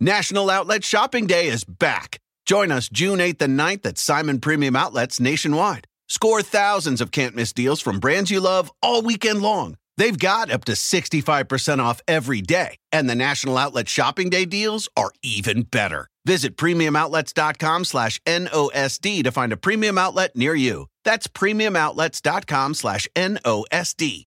National Outlet Shopping Day is back. Join us June 8th and 9th at Simon Premium Outlets nationwide. Score thousands of can't miss deals from brands you love all weekend long. They've got up to 65% off every day, and the National Outlet Shopping Day deals are even better. Visit premiumoutlets.com slash NOSD to find a premium outlet near you. That's premiumoutlets.com slash NOSD.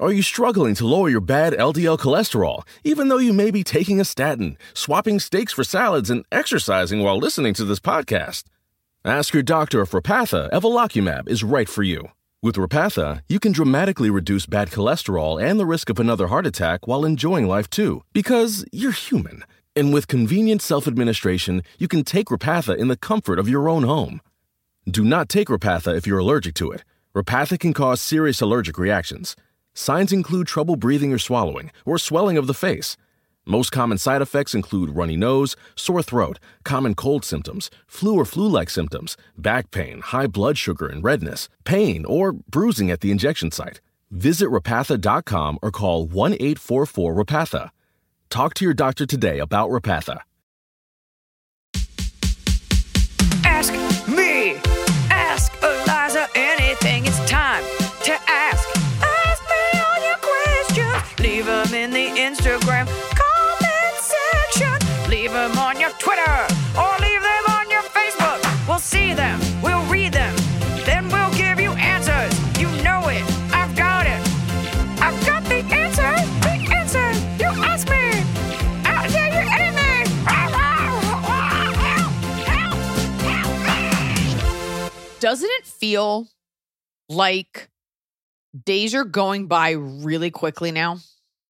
Are you struggling to lower your bad LDL cholesterol, even though you may be taking a statin, swapping steaks for salads, and exercising while listening to this podcast? Ask your doctor if Repatha Evolocumab is right for you. With Repatha, you can dramatically reduce bad cholesterol and the risk of another heart attack while enjoying life too, because you're human. And with convenient self administration, you can take Repatha in the comfort of your own home. Do not take Repatha if you're allergic to it. Repatha can cause serious allergic reactions. Signs include trouble breathing or swallowing, or swelling of the face. Most common side effects include runny nose, sore throat, common cold symptoms, flu or flu like symptoms, back pain, high blood sugar and redness, pain, or bruising at the injection site. Visit repatha.com or call 1 844 Repatha. Talk to your doctor today about Repatha. Ask me, ask Eliza anything. It's time to. Ask Leave them in the Instagram comment section. Leave them on your Twitter or leave them on your Facebook. We'll see them, we'll read them, then we'll give you answers. You know it, I've got it. I've got the answer, the answer. You ask me, I'll tell you anything. Doesn't it feel like days are going by really quickly now?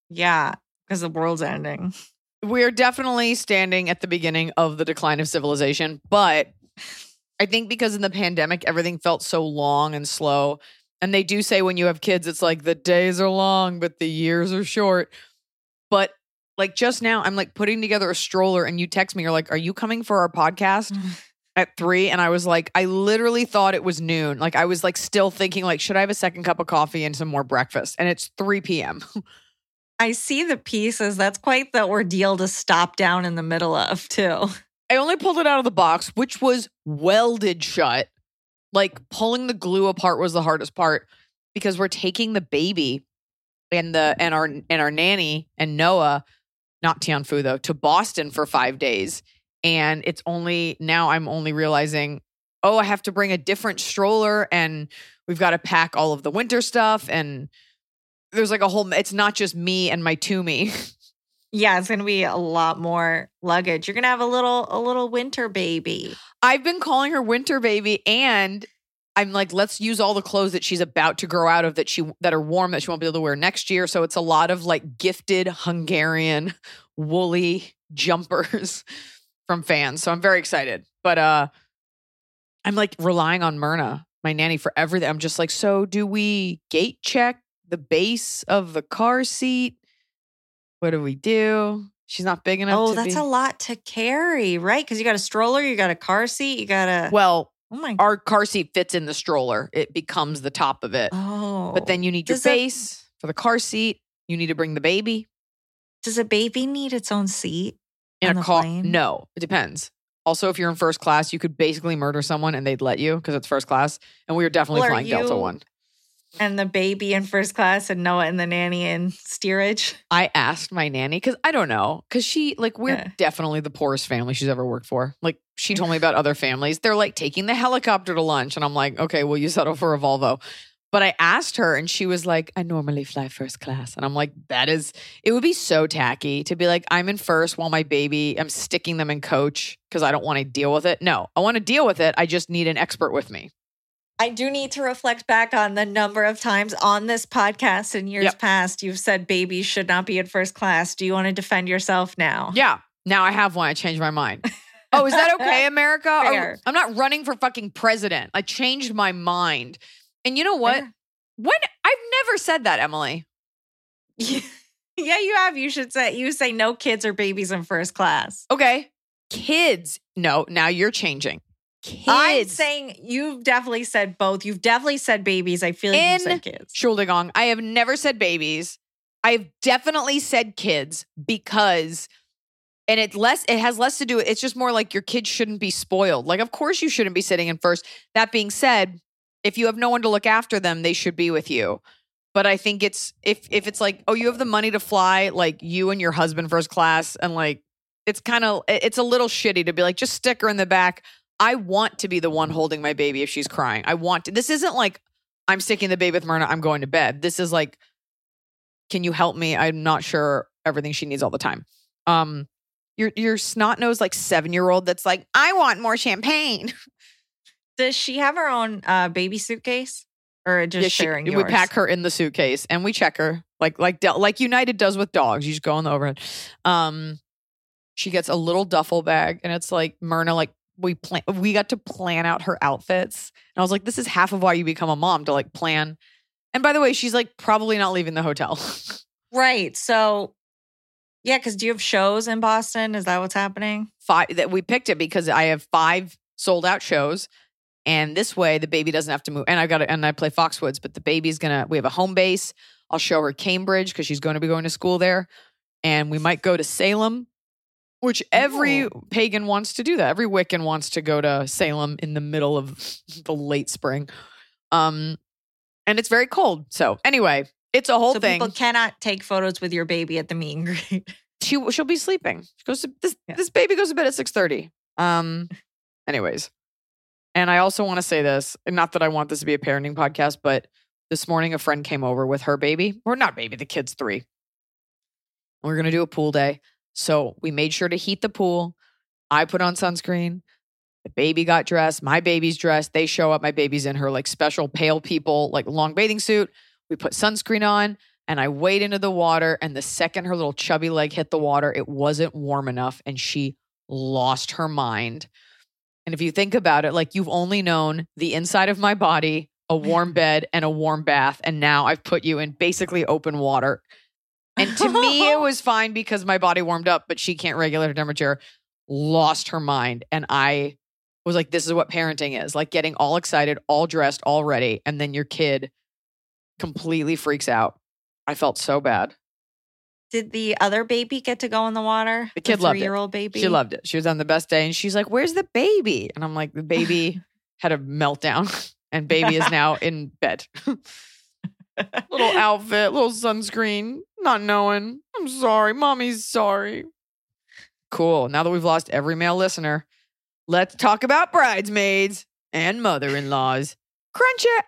Yeah, because the world's ending. We're definitely standing at the beginning of the decline of civilization, but I think because in the pandemic, everything felt so long and slow. And they do say when you have kids, it's like the days are long, but the years are short. But like just now, I'm like putting together a stroller, and you text me, you're like, Are you coming for our podcast? Mm-hmm. at three and I was like, I literally thought it was noon. Like I was like still thinking, like, should I have a second cup of coffee and some more breakfast? And it's 3 p.m. I see the pieces. That's quite the ordeal to stop down in the middle of, too. I only pulled it out of the box, which was welded shut. Like pulling the glue apart was the hardest part because we're taking the baby and the and our and our nanny and Noah, not Tianfu though, to Boston for five days. And it's only now I'm only realizing, oh, I have to bring a different stroller and we've got to pack all of the winter stuff. And there's like a whole it's not just me and my Toomey. Yeah, it's gonna be a lot more luggage. You're gonna have a little a little winter baby. I've been calling her winter baby and I'm like, let's use all the clothes that she's about to grow out of that she that are warm that she won't be able to wear next year. So it's a lot of like gifted Hungarian woolly jumpers from fans. So I'm very excited. But uh I'm like relying on Myrna, my nanny, for everything. I'm just like, so do we gate check the base of the car seat? What do we do? She's not big enough. Oh, that's be- a lot to carry, right? Because you got a stroller, you got a car seat, you got a. Well, oh my. our car seat fits in the stroller. It becomes the top of it. Oh, But then you need your base for the car seat. You need to bring the baby does a baby need its own seat? in a car. plane? No, it depends. Also, if you're in first class, you could basically murder someone and they'd let you because it's first class. And we were definitely Well, flying Delta One. And the baby in first class, and Noah and the nanny in steerage. I asked my nanny because I don't know because she like we're Yeah. definitely the poorest family she's ever worked for. Like she told me about other families. They're like taking the helicopter to lunch, and I'm like, okay, well you settle for a Volvo. But I asked her, and she was like, I normally fly first class, and I'm like, that is it would be so tacky to be like, I'm in first while my baby, I'm sticking them in coach because I don't want to deal with it. No, I want to deal with it. I just need an expert with me. I do need to reflect back on the number of times on this podcast in years Yep. past you've said babies should not be in first class. Do you want to defend yourself now? Yeah. Now I have one. I changed my mind. Oh, is that okay, America? Are- Fair. Oh, I'm not running for fucking president. I changed my mind. And you know what? Fair. When I've never said that, Emily. yeah, you have. You should say you say no kids or babies in first class. Okay. Kids. No, now you're changing. Kids. I'm saying you've definitely said both. You've definitely said babies. I feel like you said kids. Schuldigong, I have never said babies. I have definitely said kids because and it less it has less to do it's just more like your kids shouldn't be spoiled like of course you shouldn't be sitting in first that being said if you have no one to look after them they should be with you but i think it's if if it's like oh you have the money to fly like you and your husband first class and like it's kind of it's a little shitty to be like just stick her in the back i want to be the one holding my baby if she's crying i want to this isn't like i'm sticking the baby with myrna i'm going to bed this is like can you help me i'm not sure everything she needs all the time um your your snot nosed like seven year old that's like, I want more champagne. Does she have her own uh, baby suitcase, or just Yeah, she- sharing? we pack her in the suitcase and we check her like like like United does with dogs. You just go on the overhead. Um, she gets a little duffel bag and it's like Myrna like we plan we got to plan out her outfits and I was like, this is half of why you become a mom to like plan. And by the way, she's like probably not leaving the hotel. Right. So, yeah, because do you have shows in Boston? Is that what's happening? five that we picked it because I have five sold out shows. And this way the baby doesn't have to move. And I got and I play Foxwoods, but the baby's gonna we have a home base. I'll show her Cambridge because she's going to be going to school there. And we might go to Salem, which every pagan wants to do that. Every Wiccan wants to go to Salem in the middle of the late spring. Um and it's very cold. So anyway, it's a whole so thing. people cannot take photos with your baby at the meet and greet. she she'll be sleeping. She goes to this Yeah. this baby goes to bed at six thirty. Um, anyways, and I also want to say this, and not that I want this to be a parenting podcast, but this morning a friend came over with her baby, or not baby, the kid's three. We're gonna do a pool day, so we made sure to heat the pool. I put on sunscreen. The baby got dressed. My baby's dressed. They show up. My baby's in her like special pale people like long bathing suit. We put sunscreen on and I wade into the water. And the second her little chubby leg hit the water, it wasn't warm enough and she lost her mind. And if you think about it, like you've only known the inside of my body, a warm bed, and a warm bath. And now I've put you in basically open water. And to me, it was fine because my body warmed up, but she can't regulate her temperature. Lost her mind. And I was like, this is what parenting is like getting all excited, all dressed, all ready. And then your kid completely freaks out. I felt so bad. Did the other baby get to go in the water? The kid loved it. Three year old baby. She loved it. She was on the best day and she's like, Where's the baby? And I'm like, The baby had a meltdown and baby is now in bed. little outfit, little sunscreen, not knowing. I'm sorry. Mommy's sorry. Cool. Now that we've lost every male listener, let's talk about bridesmaids and mother in laws. Crunch it.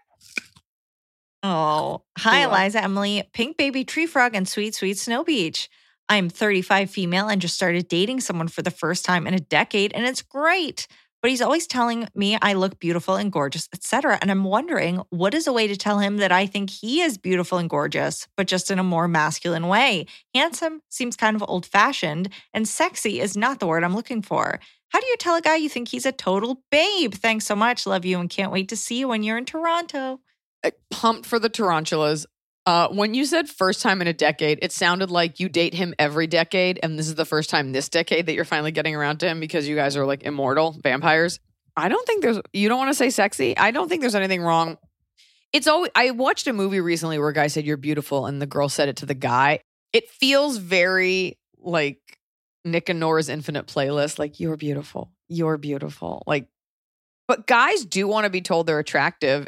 Oh, hi, Cool. Eliza, Emily, Pink Baby Tree Frog, and Sweet Sweet Snow Beach. I'm 35 female and just started dating someone for the first time in a decade, and it's great. But he's always telling me I look beautiful and gorgeous, etc. And I'm wondering what is a way to tell him that I think he is beautiful and gorgeous, but just in a more masculine way. Handsome seems kind of old fashioned, and sexy is not the word I'm looking for. How do you tell a guy you think he's a total babe? Thanks so much. Love you and can't wait to see you when you're in Toronto. uh, pumped for the tarantulas. Uh, when you said first time in a decade, it sounded like you date him every decade, and this is the first time this decade that you're finally getting around to him because you guys are like immortal vampires. I don't think there's. You don't want to say sexy. I don't think there's anything wrong. It's always. I watched a movie recently where a guy said you're beautiful, and the girl said it to the guy. It feels very like Nick and Nora's Infinite Playlist. Like you're beautiful. You're beautiful. Like, but guys do want to be told they're attractive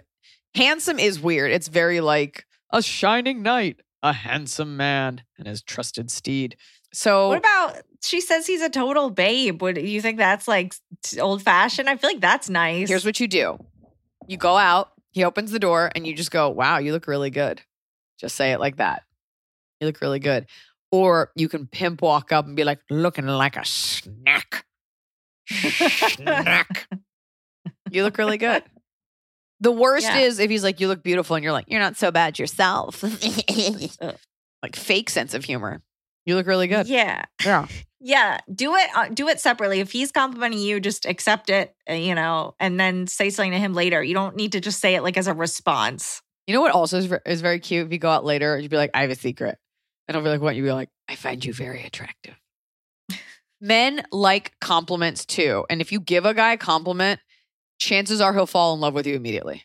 handsome is weird. It's very like a shining knight, a handsome man, and his trusted steed. So What about she says he's a total babe? Would you think that's like old fashioned? I feel like that's nice. here's what you do: you go out, he opens the door, and you just go, "Wow, you look really good." Just say it like that. You look really good. Or you can pimp walk up and be like, "Looking like a snack." snack. You look really good. The worst Yeah. is if he's like, "You look beautiful," and you're like, "You're not so bad yourself." like fake sense of humor. You look really good. Yeah. Yeah. Yeah. Do it uh, do it separately. If he's complimenting you, just accept it, uh, you know, and then say something to him later. You don't need to just say it like as a response. You know what also is, is very cute? If you go out later, you'd be like, I have a secret. And I'll be like, what? You'd be like, I find you very attractive. Men like compliments too. And if you give a guy a compliment, chances are he'll fall in love with you immediately.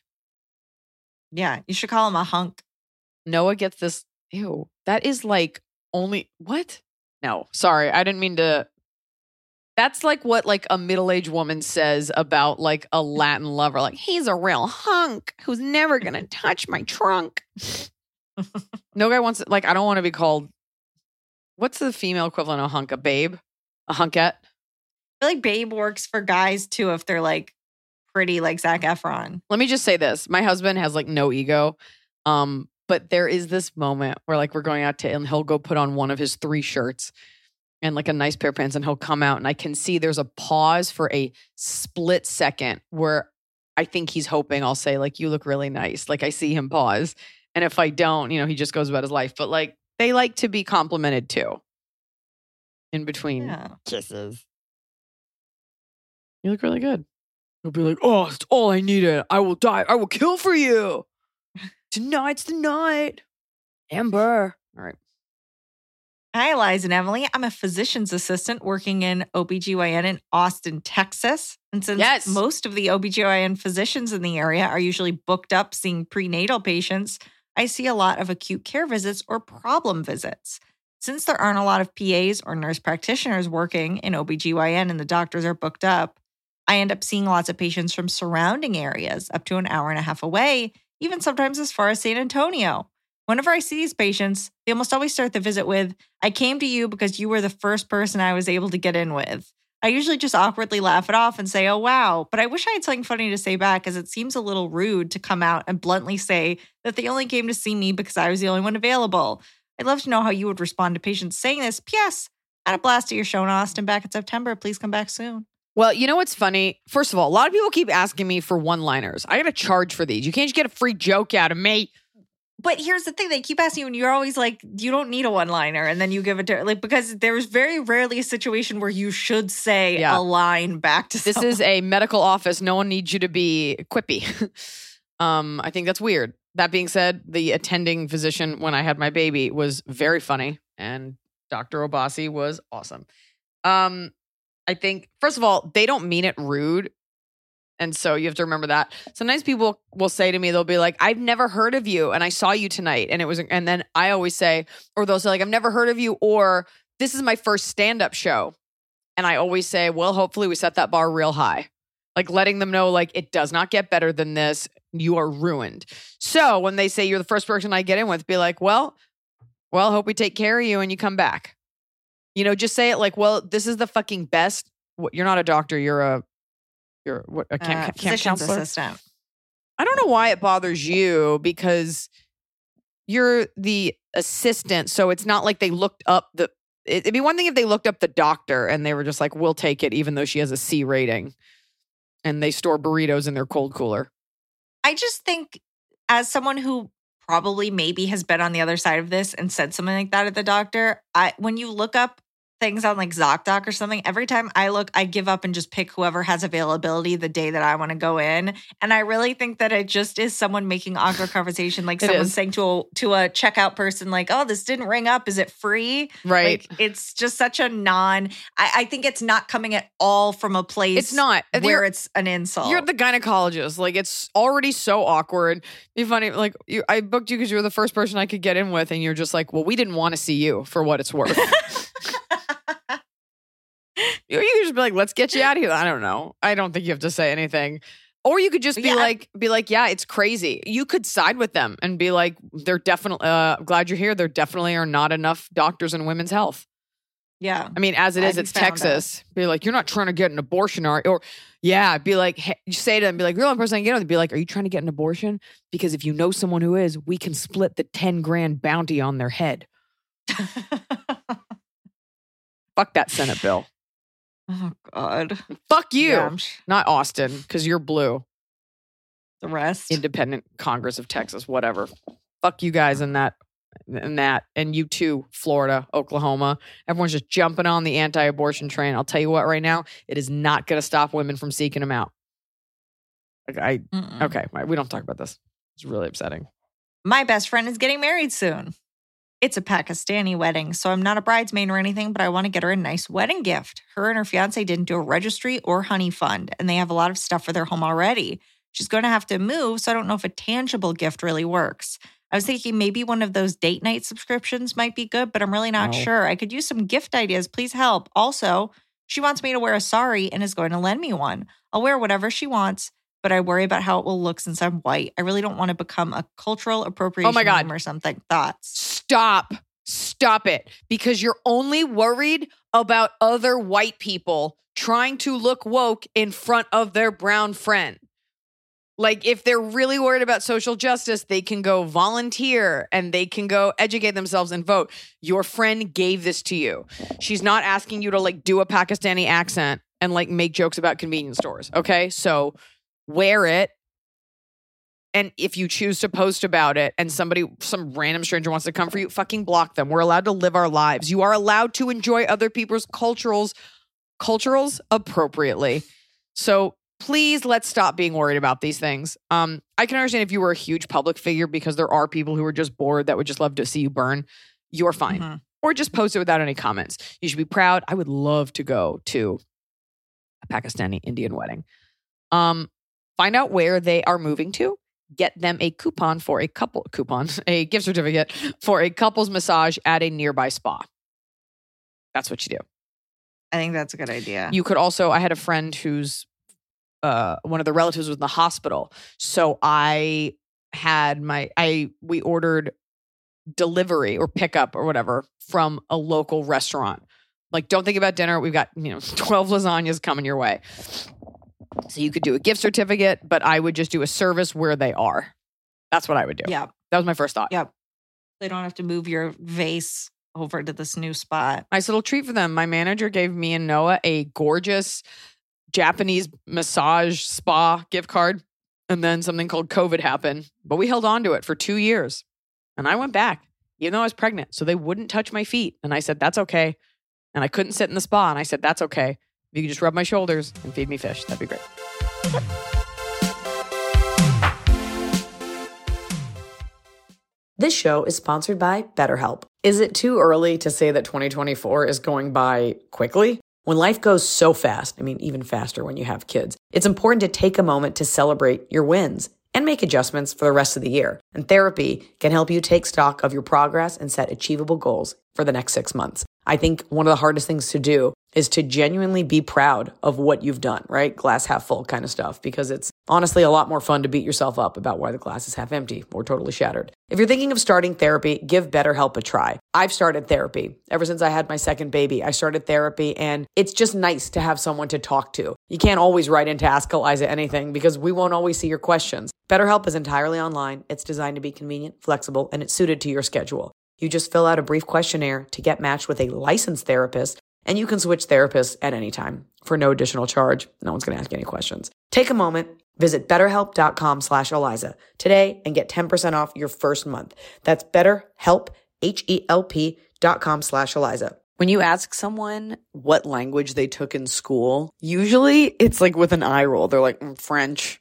Yeah. You should call him a hunk. Noah gets this. Ew. That is like only what? No, sorry. I didn't mean to That's like what like a middle-aged woman says about like a Latin lover. Like he's a real hunk who's never gonna touch my trunk. no guy wants like I don't want to be called. What's the female equivalent of hunk? A babe, a hunkette. I feel like babe works for guys too if they're like pretty like Zac Efron. Let me just say this: my husband has like no ego, um, but there is this moment where like we're going out to, and he'll go put on one of his three shirts and like a nice pair of pants, and he'll come out, and I can see there's a pause for a split second where I think he's hoping I'll say like, "You look really nice." Like I see him pause, and if I don't, you know, he just goes about his life. But like they like to be complimented too. In between Yeah. kisses. You look really good. He'll be like, oh, it's all I needed. I will die. I will kill for you. Tonight's the night. Amber. All right. Hi, Eliza and Emily. I'm a physician's assistant working in OBGYN in Austin, Texas. And since Yes. most of the OBGYN physicians in the area are usually booked up seeing prenatal patients, I see a lot of acute care visits or problem visits. Since there aren't a lot of PAs or nurse practitioners working in OBGYN and the doctors are booked up, I end up seeing lots of patients from surrounding areas up to an hour and a half away, even sometimes as far as San Antonio. Whenever I see these patients, they almost always start the visit with, I came to you because you were the first person I was able to get in with. I usually just awkwardly laugh it off and say, oh, wow. But I wish I had something funny to say back, as it seems a little rude to come out and bluntly say that they only came to see me because I was the only one available. I'd love to know how you would respond to patients saying this. P.S. Had a blast at your show in Austin back in September. Please come back soon. Well, you know what's funny? First of all, a lot of people keep asking me for one liners. I got to charge for these. You can't just get a free joke out of me. But here's the thing: they keep asking you, and you're always like, "You don't need a one-liner," and then you give it to like because there's very rarely a situation where you should say Yeah. a line back to. This someone. is a medical office. No one needs you to be quippy. um, I think that's weird. That being said, the attending physician when I had my baby was very funny, and Dr. Obasi was awesome. Um, I think first of all, they don't mean it rude. And so you have to remember that. Sometimes people will say to me, they'll be like, I've never heard of you and I saw you tonight. And it was, and then I always say, or they'll say, like, I've never heard of you, or this is my first stand up show. And I always say, well, hopefully we set that bar real high. Like letting them know, like, it does not get better than this. You are ruined. So when they say you're the first person I get in with, be like, well, well, hope we take care of you and you come back. You know, just say it like, well, this is the fucking best. You're not a doctor. You're a, you're what, a uh, camp, camp counselor. assistant. I don't know why it bothers you because you're the assistant. So it's not like they looked up the. it- It'd be one thing if they looked up the doctor and they were just like, "We'll take it," even though she has a C rating, and they store burritos in their cold cooler. I just think, as someone who probably maybe has been on the other side of this and said something like that at the doctor, I when you look up things on like ZocDoc or something, every time I look, I give up and just pick whoever has availability the day that I want to go in. And I really think that it just is someone making awkward conversation, like It someone is. saying to a to a checkout person, like, "Oh, this didn't ring up. Is it free?" Right? Like, it's just such a non. I, I think it's not coming at all from a place. it's not. where You're- it's an insult. You're at the gynecologist. Like it's already so awkward. Be funny. Like you, I booked you because you were the first person I could get in with, and you're just like, well, we didn't want to see you for what it's worth. you, you could just be like, let's get you out of here. I don't know. I don't think you have to say anything. Or you could just be Yeah, like, be like, yeah, it's crazy. You could side with them and be like, they're definitely uh, glad you're here. There definitely are not enough doctors in women's health. yeah. I mean, as it is, it's found it. Texas. Be like, you're not trying to get an abortion, are or yeah, be like, hey, you say to them, be like, you're the only person I can get on. Be like, are you trying to get an abortion? Because if you know someone who is, we can split the ten grand bounty on their head. Fuck that Senate bill. oh God. Fuck you, Yeah, not Austin, because you're blue. the rest. Independent Congress of Texas, whatever. Fuck you guys in that and that and you too, Florida, Oklahoma. Everyone's just jumping on the anti-abortion train. I'll tell you what, right now, it is not going to stop women from seeking them out. Like, I Mm-mm. okay, we don't talk about this. It's really upsetting. My best friend is getting married soon. It's a Pakistani wedding, so I'm not a bridesmaid or anything, but I want to get her a nice wedding gift. Her and her fiance didn't do a registry or honey fund, and they have a lot of stuff for their home already. She's going to have to move, so I don't know if a tangible gift really works. I was thinking maybe one of those date night subscriptions might be good, but I'm really not No. sure. I could use some gift ideas. Please help. Also, She wants me to wear a sari and is going to lend me one. I'll wear whatever she wants, but I worry about how it will look since I'm white. I really don't want to become a cultural appropriation Oh my God. or something. Thoughts? Stop. Stop it. Because you're only worried about other white people trying to look woke in front of their brown friend. Like, if they're really worried about social justice, they can go volunteer and they can go educate themselves and vote. Your friend gave this to you. She's not asking you to like do a Pakistani accent and like make jokes about convenience stores. Okay. So wear it. And if you choose to post about it and somebody, some random stranger wants to come for you, fucking block them. We're allowed to live our lives. You are allowed to enjoy other people's culturals, culturals appropriately. So please let's stop being worried about these things. Um, I can understand if you were a huge public figure because there are people who are just bored that would just love to see you burn. You're fine. Mhm. Or just post it without any comments. You should be proud. I would love to go to a Pakistani Indian wedding. Um, find out where they are moving to. Get them a coupon for a couple coupon, a gift certificate for a couple's massage at a nearby spa. That's what you do. I think that's a good idea. You could also, I had a friend who's uh one of the relatives was in the hospital. So I had my I we ordered delivery or pickup or whatever from a local restaurant. Like don't think about dinner. We've got, you know, 12 lasagnas coming your way. So you could do a gift certificate, but I would just do a service where they are. That's what I would do. yeah. That was my first thought. Yeah. They don't have to move your vase over to this new spot. nice little treat for them. My manager gave me and Noah a gorgeous Japanese massage spa gift card. And then something called COVID happened, but we held on to it for two years. And I went back, even though I was pregnant. So they wouldn't touch my feet. And I said, that's okay. And I couldn't sit in the spa. And I said, that's okay. You could just rub my shoulders and feed me fish, that'd be great. This show is sponsored by BetterHelp. Is it too early to say that 2024 is going by quickly? When life goes so fast, I mean, even faster when you have kids, it's important to take a moment to celebrate your wins and make adjustments for the rest of the year. And therapy can help you take stock of your progress and set achievable goals for the next six months. I think one of the hardest things to do is to genuinely be proud of what you've done, right? Glass half full kind of stuff, because it's honestly a lot more fun to beat yourself up about why the glass is half empty or totally shattered. If you're thinking of starting therapy, give BetterHelp a try. I've started therapy. Ever since I had my second baby, I started therapy, and it's just nice to have someone to talk to. You can't always write into Ask Eliza anything because we won't always see your questions. BetterHelp is entirely online. It's designed to be convenient, flexible, and it's suited to your schedule. You just fill out a brief questionnaire to get matched with a licensed therapist, and you can switch therapists at any time for no additional charge. No one's going to ask you any questions. Take a moment, visit betterhelp.com slash Eliza today and get 10% off your first month. That's betterhelp, H-E-L-P dot com slash Eliza. When you ask someone what language they took in school, usually it's like with an eye roll. They're like, "Mm, French.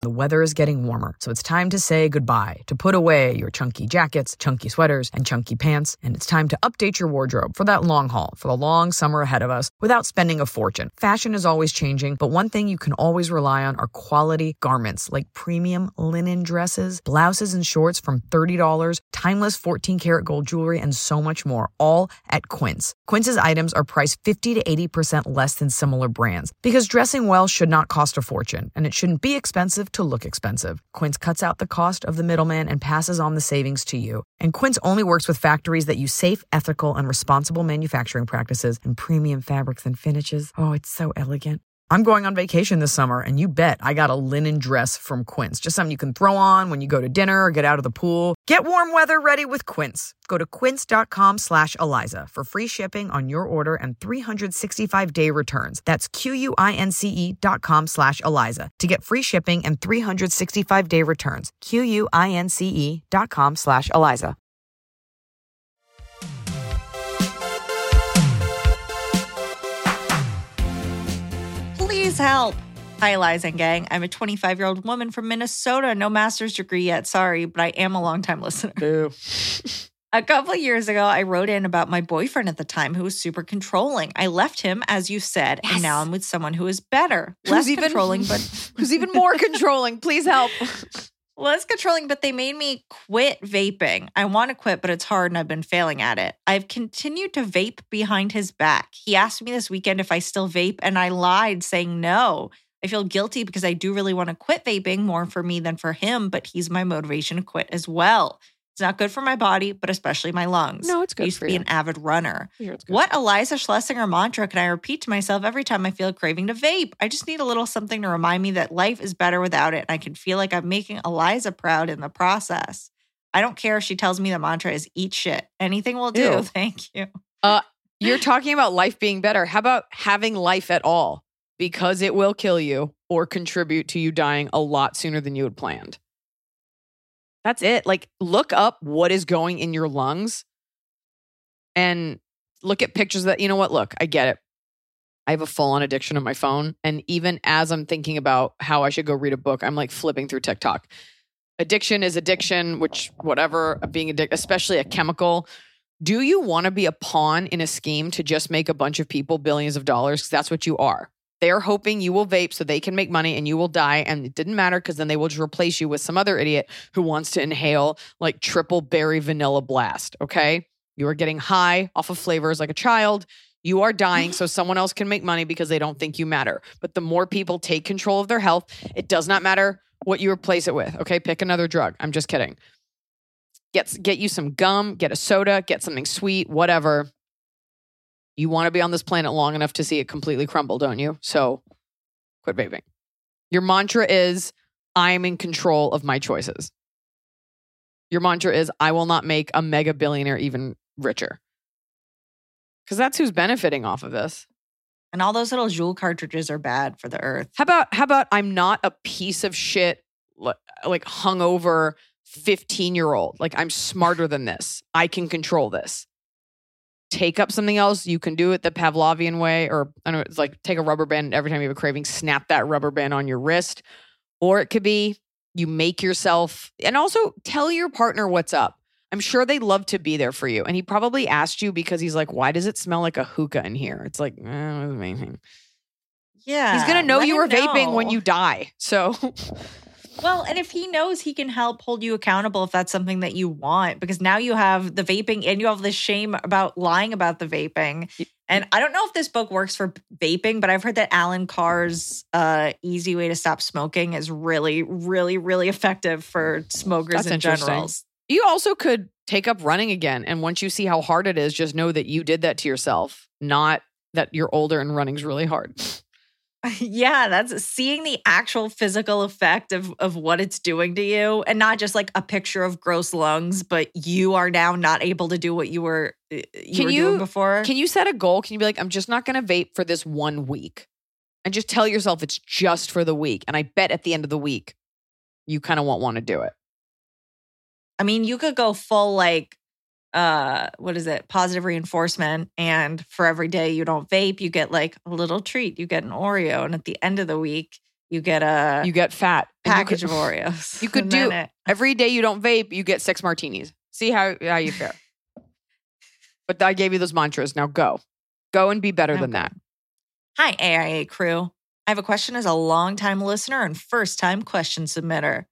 The weather is getting warmer, so it's time to say goodbye, to put away your chunky jackets, chunky sweaters, and chunky pants, and it's time to update your wardrobe for that long haul, for the long summer ahead of us, without spending a fortune. Fashion is always changing, but one thing you can always rely on are quality garments like premium linen dresses, blouses and shorts from $30, timeless 14 karat gold jewelry, and so much more, all at Quince. Quince's items are priced 50 to 80% less than similar brands, because dressing well should not cost a fortune, and it shouldn't be expensive expensive to look expensive. Quince cuts out the cost of the middleman and passes on the savings to you. And Quince only works with factories that use safe, ethical, and responsible manufacturing practices and premium fabrics and finishes. Oh, it's so elegant. I'm going on vacation this summer, and you bet I got a linen dress from Quince. Just something you can throw on when you go to dinner or get out of the pool. Get warm weather ready with Quince. Go to quince.com slash Eliza for free shipping on your order and 365-day returns. That's q-u-i-n-c-e dot com slash Eliza to get free shipping and 365-day returns. q-u-i-n-c-e dot com slash Eliza. Please help. Hi, Eliza and gang. I'm a 25 year old woman from Minnesota. No master's degree yet. Sorry, but I am a longtime listener. Boo. A couple years ago, I wrote in about my boyfriend at the time who was super controlling. I left him, as you said, and now I'm with someone who is better, less Who's even- controlling, but Who's even more controlling? Please help. Less controlling. But they made me quit vaping. I want to quit, but it's hard, and I've been failing at it. I've continued to vape behind his back. He asked me this weekend if I still vape, and I lied, saying no. I feel guilty because I do really want to quit vaping more for me than for him, but he's my motivation to quit as well. It's not good for my body, but especially my lungs. No, it's good I used to be you. an avid runner. Here, it's good. What Eliza Schlesinger mantra can I repeat to myself every time I feel a craving to vape? I just need a little something to remind me that life is better without it, and I can feel like I'm making Eliza proud in the process. I don't care if she tells me the mantra is eat shit. Anything will do. Ew. Thank you. Uh, you're talking about life being better. How about having life at all? Because it will kill you or contribute to you dying a lot sooner than you had planned. That's it. Like, look up what is going in your lungs and look at pictures that, you know what? Look, I get it. I have a full on addiction on my phone. And even as I'm thinking about how I should go read a book, I'm like flipping through TikTok. Addiction is addiction, which, whatever, uh, being addicted, especially a chemical. Do you want to be a pawn in a scheme to just make a bunch of people billions of dollars? Because that's what you are. They're hoping you will vape so they can make money and you will die. And it didn't matter because then they will just replace you with some other idiot who wants to inhale like triple berry vanilla blast. Okay. You are getting high off of flavors like a child. You are dying so someone else can make money because they don't think you matter. But the more people take control of their health, it does not matter what you replace it with. Okay. Pick another drug. I'm just kidding. Get, get you some gum, get a soda, get something sweet, whatever. You want to be on this planet long enough to see it completely crumble, don't you? So quit vaping. Your mantra is I'm in control of my choices. Your mantra is I will not make a mega billionaire even richer. Because that's who's benefiting off of this. And all those little Juul cartridges are bad for the earth. How about how about I'm not a piece of shit like hungover 15 year old. Like I'm smarter than this. I can control this. Take up something else. You can do it the Pavlovian way, or I don't know, it's like take a rubber band every time you have a craving, snap that rubber band on your wrist. Or it could be you make yourself and also tell your partner what's up. I'm sure they love to be there for you. And he probably asked you because he's like, why does it smell like a hookah in here? It's like, eh, amazing. Yeah. He's gonna know you were vaping when you die. So Well, and if he knows he can help hold you accountable if that's something that you want, because now you have the vaping and you have this shame about lying about the vaping. And I don't know if this book works for vaping, but I've heard that Allen Carr's uh, easy way to stop smoking is really, really, really effective for smokers That's in general. you also could take up running again. And once you see how hard it is, just know that you did that to yourself, not that you're older and running's really hard. yeah, that's seeing the actual physical effect of of what it's doing to you, and not just like a picture of gross lungs, but you are now not able to do what you were you Can were you- doing before. Can you set a goal? Can you be like, I'm just not going to vape for this one week? And just tell yourself it's just for the week. And I bet at the end of the week, you kind of won't want to do it. I mean, you could go full like uh what is it? Positive reinforcement and for every day you don't vape, you get like a little treat. You get an Oreo and at the end of the week, you get a You get fat. Package could- of Oreos. You could do it- every day you don't vape, you get six martinis. See how, how you fare. but I gave you those mantras. Now go. Go and be better than that. Hi, AIA crew. I have a question as a long time listener and first time question submitter.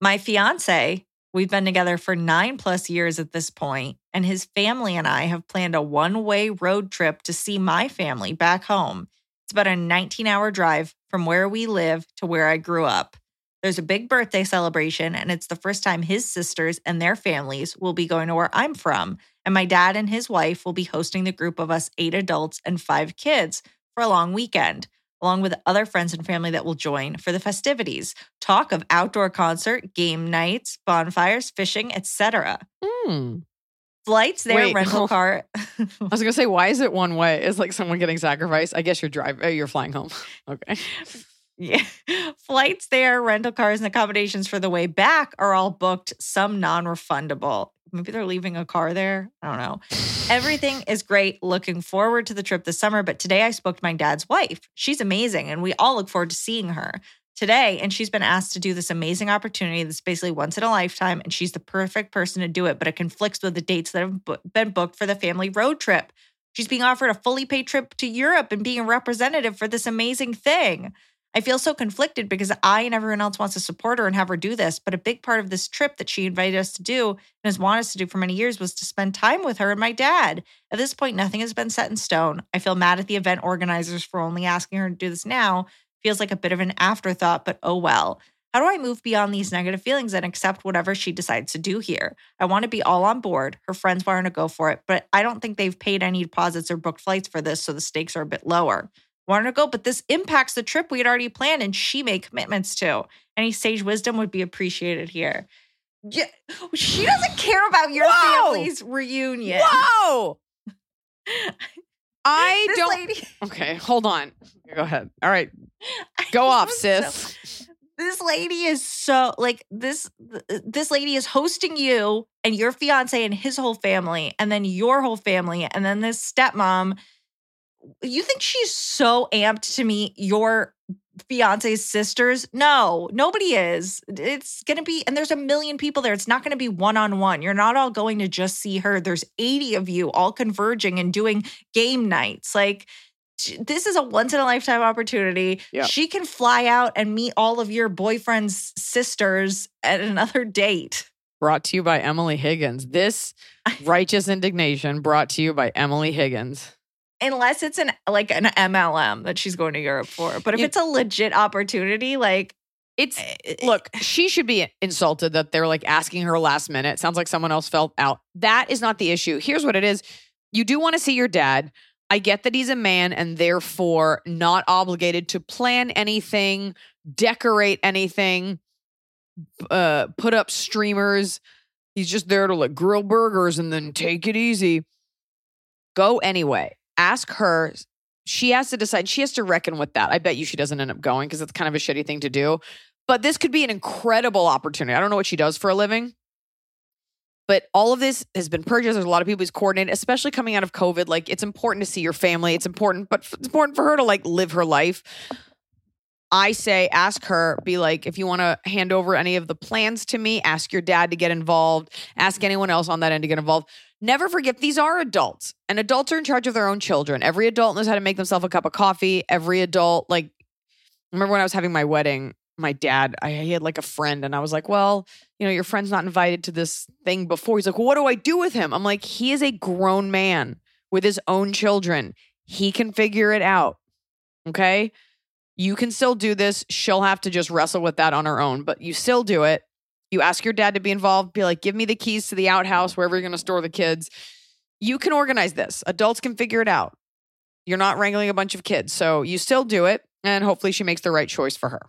My fiance, we've been together for nine plus years at this point, and his family and I have planned a one way road trip to see my family back home. It's about a 19 hour drive from where we live to where I grew up. There's a big birthday celebration, and it's the first time his sisters and their families will be going to where I'm from. And my dad and his wife will be hosting the group of us eight adults and five kids for a long weekend, along with other friends and family that will join for the festivities. Talk of outdoor concert, game nights, bonfires, fishing, etc. Hmm. Flights there, Wait, rental car. I was gonna say, why is it one way? Is like someone getting sacrificed? I guess you're driving. You're flying home. Okay. Yeah. Flights there, rental cars, and accommodations for the way back are all booked, some non refundable. Maybe they're leaving a car there. I don't know. Everything is great. Looking forward to the trip this summer. But today I spoke to my dad's wife. She's amazing, and we all look forward to seeing her today. And she's been asked to do this amazing opportunity that's basically once in a lifetime. And she's the perfect person to do it, but it conflicts with the dates that have been booked for the family road trip. She's being offered a fully paid trip to Europe and being a representative for this amazing thing. I feel so conflicted because I and everyone else wants to support her and have her do this. But a big part of this trip that she invited us to do and has wanted us to do for many years was to spend time with her and my dad. At this point, nothing has been set in stone. I feel mad at the event organizers for only asking her to do this now. Feels like a bit of an afterthought, but oh well. How do I move beyond these negative feelings and accept whatever she decides to do here? I want to be all on board. Her friends want her to go for it, but I don't think they've paid any deposits or booked flights for this, so the stakes are a bit lower want to go, but this impacts the trip we had already planned and she made commitments to. Any sage wisdom would be appreciated here. Yeah, she doesn't care about your Whoa! family's reunion. Whoa! I This don't. lady- Okay, hold on. Go ahead. All right, go off, was so- sis. this lady is so like this this lady is hosting you and your fiance and his whole family and then your whole family and then this stepmom you think she's so amped to meet your fiance's sisters no nobody is it's gonna be and there's a million people there it's not gonna be one-on-one you're not all going to just see her there's 80 of you all converging and doing game nights like this is a once in a lifetime opportunity. Yeah. She can fly out and meet all of your boyfriend's sisters at another date. Brought to you by Emily Higgins. This righteous indignation brought to you by Emily Higgins. Unless it's an like an MLM that she's going to Europe for. But if You- it's a legit opportunity, like It's eh, look, she should be insulted that they're like asking her last minute. Sounds like someone else felt out. That is not the issue. Here's what it is. You do want to see your dad. I get that he's a man and therefore not obligated to plan anything, decorate anything, uh, put up streamers. He's just there to like grill burgers and then take it easy. Go anyway. Ask her. She has to decide. She has to reckon with that. I bet you she doesn't end up going because it's kind of a shitty thing to do. But this could be an incredible opportunity. I don't know what she does for a living. But all of this has been purchased. There's a lot of people who's coordinated, especially coming out of COVID. Like it's important to see your family. It's important, but it's important for her to like live her life. I say, ask her, be like, if you want to hand over any of the plans to me, ask your dad to get involved, ask anyone else on that end to get involved. Never forget, these are adults, and adults are in charge of their own children. Every adult knows how to make themselves a cup of coffee. Every adult, like, remember when I was having my wedding, my dad, I he had like a friend, and I was like, well, you know, your friend's not invited to this thing before. He's like, well, what do I do with him? I'm like, he is a grown man with his own children. He can figure it out. Okay. You can still do this. She'll have to just wrestle with that on her own, but you still do it. You ask your dad to be involved, be like, give me the keys to the outhouse, wherever you're going to store the kids. You can organize this. Adults can figure it out. You're not wrangling a bunch of kids. So you still do it. And hopefully she makes the right choice for her.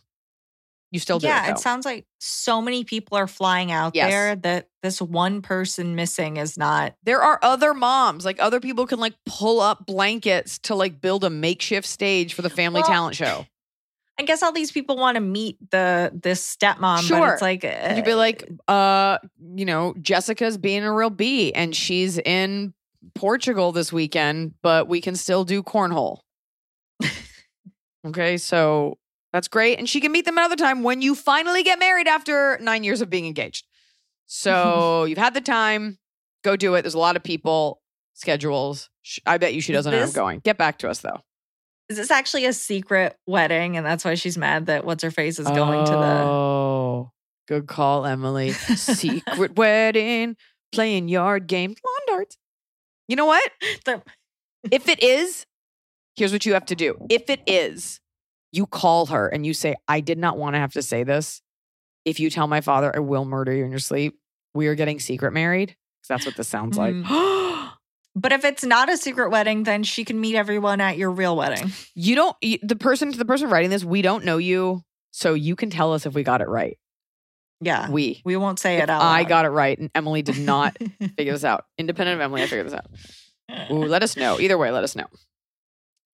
You still do yeah, it. it, sounds like so many people are flying out Yes. there that this one person missing is not there are other moms, like other people can like pull up blankets to like build a makeshift stage for the family Well, talent show. I guess all these people want to meet the this stepmom, but Sure. it's like uh, You'd be like, uh, you know, Jessica's being a real bee and she's in Portugal this weekend, but we can still do cornhole. okay, so that's great. And she can meet them another time when you finally get married after nine years of being engaged. So you've had the time, go do it. There's a lot of people, schedules. I bet you she doesn't end up this- going. Get back to us though. Is this actually a secret wedding, and that's why she's mad that what's her face is going to the Oh, good call, Emily. Secret wedding, playing yard games, lawn darts. You know what? the If it is, here's what you have to do. If it is, you call her and you say, I did not want to have to say this, if you tell my father, I will murder you in your sleep. We are getting secret married. that's what this sounds like. Mm. But if it's not a secret wedding, then she can meet everyone at your real wedding. you don't, you- the person, the person writing this, we don't know you. So you can tell us if we got it right. Yeah. We. We won't say If it out I loud. got it right and Emily did not figure this out. Independent of Emily, I figured this out. Ooh, let us know. Either way, let us know.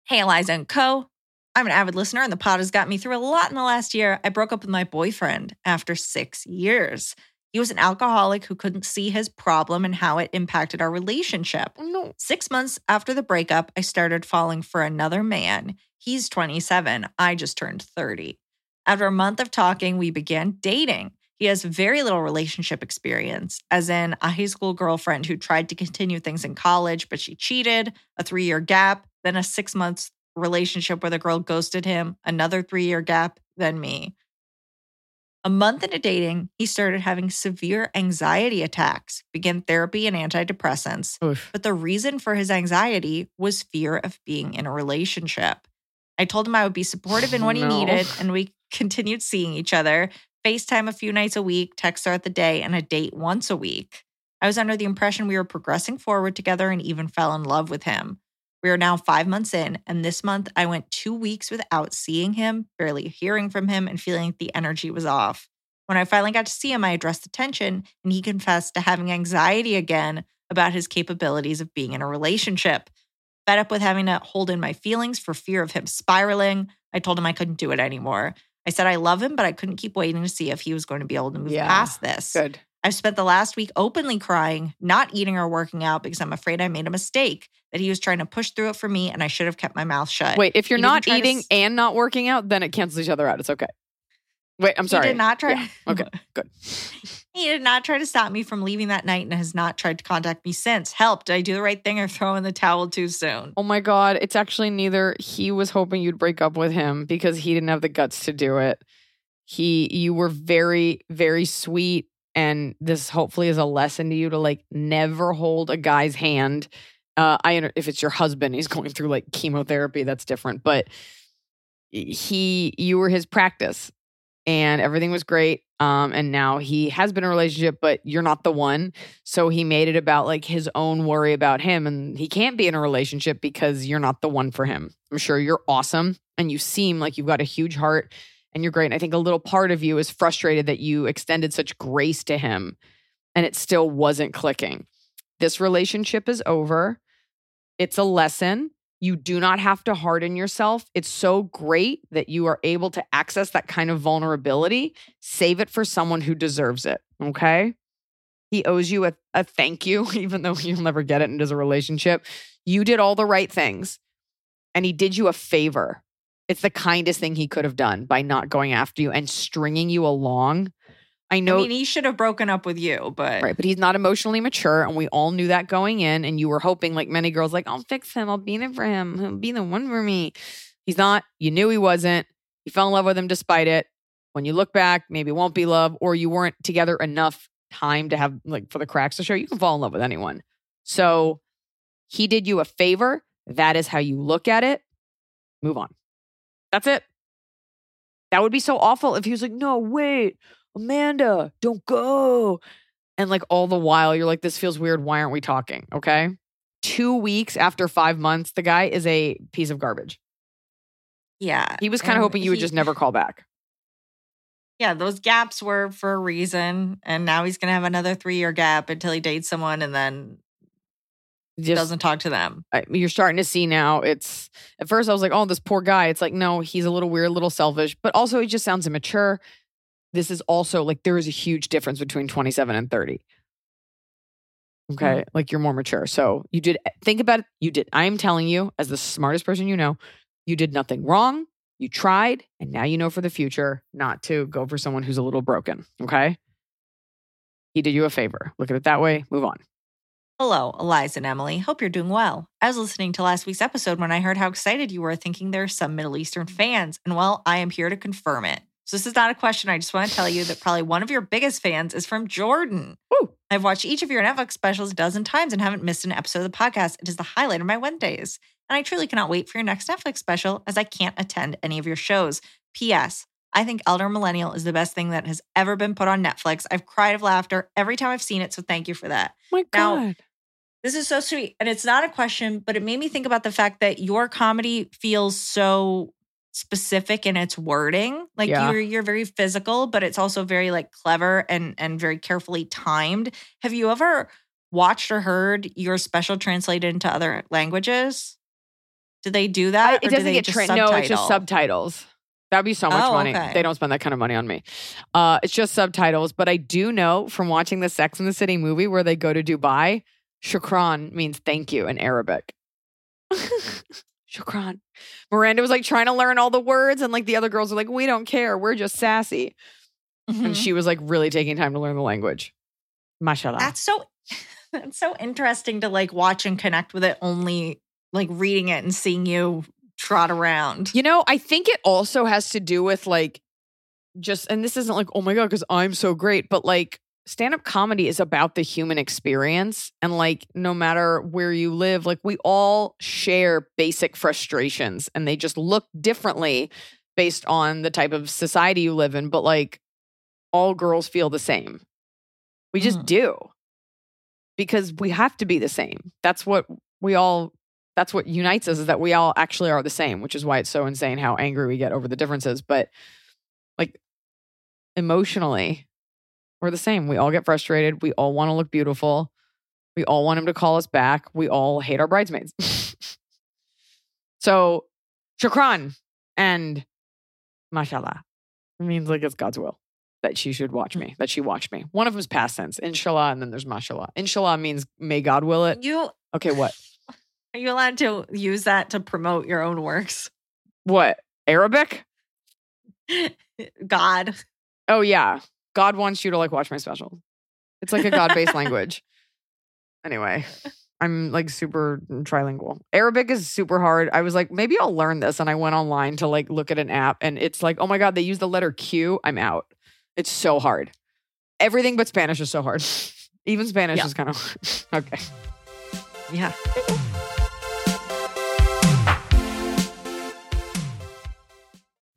Hey, Eliza and Co. I'm an avid listener, and the pod has got me through a lot in the last year. I broke up with my boyfriend after six years. He was an alcoholic who couldn't see his problem and how it impacted our relationship. No. Six months after the breakup, I started falling for another man. He's 27. I just turned 30. After a month of talking, we began dating. He has very little relationship experience, as in a high school girlfriend who tried to continue things in college, but she cheated, a three year gap, then a six month relationship where the girl ghosted him, another three year gap, then me. A month into dating, he started having severe anxiety attacks, began therapy and antidepressants. Oof. But the reason for his anxiety was fear of being in a relationship. I told him I would be supportive in oh, what he needed, and we continued seeing each other, FaceTime a few nights a week, text throughout the day, and a date once a week. I was under the impression we were progressing forward together and even fell in love with him. We are now five months in, and this month I went two weeks without seeing him, barely hearing from him, and feeling the energy was off. When I finally got to see him, I addressed the tension, and he confessed to having anxiety again about his capabilities of being in a relationship. Fed up with having to hold in my feelings for fear of him spiraling, I told him I couldn't do it anymore. I said I love him, but I couldn't keep waiting to see if he was going to be able to move Yeah. past this. Good. I've spent the last week openly crying, not eating or working out because I'm afraid I made a mistake, that he was trying to push through it for me and I should have kept my mouth shut. Wait, if you're He not try to eating and not working out, then it cancels each other out. It's okay. Wait, I'm sorry. He did not try. Yeah, okay, good. He did not try to stop me from leaving that night and has not tried to contact me since. Help. Did I do the right thing or throw in the towel too soon? Oh my God. It's actually neither. He was hoping you'd break up with him because he didn't have the guts to do it. He, you were very, very sweet. And this hopefully is a lesson to you to like never hold a guy's hand. Uh, I, if it's your husband, he's going through like chemotherapy, that's different. But he, you were his practice and everything was great. Um, and now he has been in a relationship, but you're not the one. So he made it about like his own worry about him. And he can't be in a relationship because you're not the one for him. I'm sure you're awesome and you seem like you've got a huge heart and you're great. And I think a little part of you is frustrated that you extended such grace to him and it still wasn't clicking. This relationship is over. It's a lesson. You do not have to harden yourself. It's so great that you are able to access that kind of vulnerability. Save it for someone who deserves it. Okay. He owes you a, a thank you, even though you'll never get it into a relationship. You did all the right things and he did you a favor. It's the kindest thing he could have done by not going after you and stringing you along. I know I mean, he should have broken up with you, but Right, but he's not emotionally mature, and we all knew that going in. And you were hoping, like many girls, like I'll fix him, I'll be there for him, he'll be the one for me. He's not. You knew he wasn't. You fell in love with him despite it. When you look back, maybe it won't be love, or you weren't together enough time to have like for the cracks to show. You can fall in love with anyone. So he did you a favor. That is how you look at it. Move on. That's it. That would be so awful if he was like, no, wait, Amanda, don't go. And like all the while, you're like, this feels weird. Why aren't we talking? Okay. Two weeks after five months, the guy is a piece of garbage. yeah. He was kind of hoping you would he- just never call back. Yeah, those gaps were for a reason. And now he's going to have another three year gap until he dates someone and then Just, doesn't talk to them. I- you're starting to see now. It's at first I was like, oh, this poor guy. It's like, no, he's a little weird, a little selfish, but also he just sounds immature. This is also like there is a huge difference between 27 and 30. Mm-hmm. Okay. Like you're more mature. So you did think about it. You did. I am telling you, as the smartest person you know, you did nothing wrong. You tried, and now you know for the future not to go for someone who's a little broken. Okay. He did you a favor. Look at it that way. Move on. Hello, Eliza and Emily. Hope you're doing well. I was listening to last week's episode when I heard how excited you were, thinking there are some Middle Eastern fans. And well, I am here to confirm it. So this is not a question. I just want to tell you that probably one of your biggest fans is from Jordan. Woo. I've watched each of your Netflix specials a dozen times and haven't missed an episode of the podcast. It is the highlight of my Wednesdays. And I truly cannot wait for your next Netflix special as I can't attend any of your shows. P.S. I think Elder Millennial is the best thing that has ever been put on Netflix. I've cried of laughter every time I've seen it, so thank you for that. my Now- God. This is so sweet. And it's not a question, but it made me think about the fact that your comedy feels so specific in its wording. Like Yeah. you're you're very physical, but it's also very like clever and and very carefully timed. Have you ever watched or heard your special translated into other languages? Do they do I- that? it or do doesn't they get just trained. No, it's just subtitles. That'd be so much Oh, money. okay. They don't spend that kind of money on me. Uh, it's just subtitles. But I do know from watching the Sex and the City movie where they go to Dubai, shukran means thank you in Arabic. shukran. Miranda was like trying to learn all the words, and like the other girls were like, we don't care. We're just sassy. Mhm. And she was like really taking time to learn the language. Mashallah. That's so that's so interesting to like watch and connect with it only like reading it and seeing you trot around. You know, I think it also has to do with like just, and this isn't like, oh my God, because I'm so great, but like stand up comedy is about the human experience. And like, no matter where you live, like we all share basic frustrations and they just look differently based on the type of society you live in. But like, all girls feel the same. We just Mhm. do because we have to be the same. That's what we all that's what unites us is that we all actually are the same, which is why it's so insane how angry we get over the differences. But like emotionally, we're the same. We all get frustrated. We all want to look beautiful. We all want him to call us back. We all hate our bridesmaids. so, shukran and mashallah it means like it's God's will that she should watch me, that she watched me. One of them is past tense, inshallah, and then there's mashallah. Inshallah means may God will it. You Okay, what? Are you allowed to use that to promote your own works? What? Arabic? God. Oh yeah. God wants you to like watch my special. It's like a God-based language. Anyway, I'm like super trilingual. Arabic is super hard. I was like, maybe I'll learn this. And I went online to like look at an app and it's like, oh my God, they use the letter Q. I'm out. It's so hard. Everything but Spanish is so hard. Even Spanish Yeah. is kind of okay. Yeah.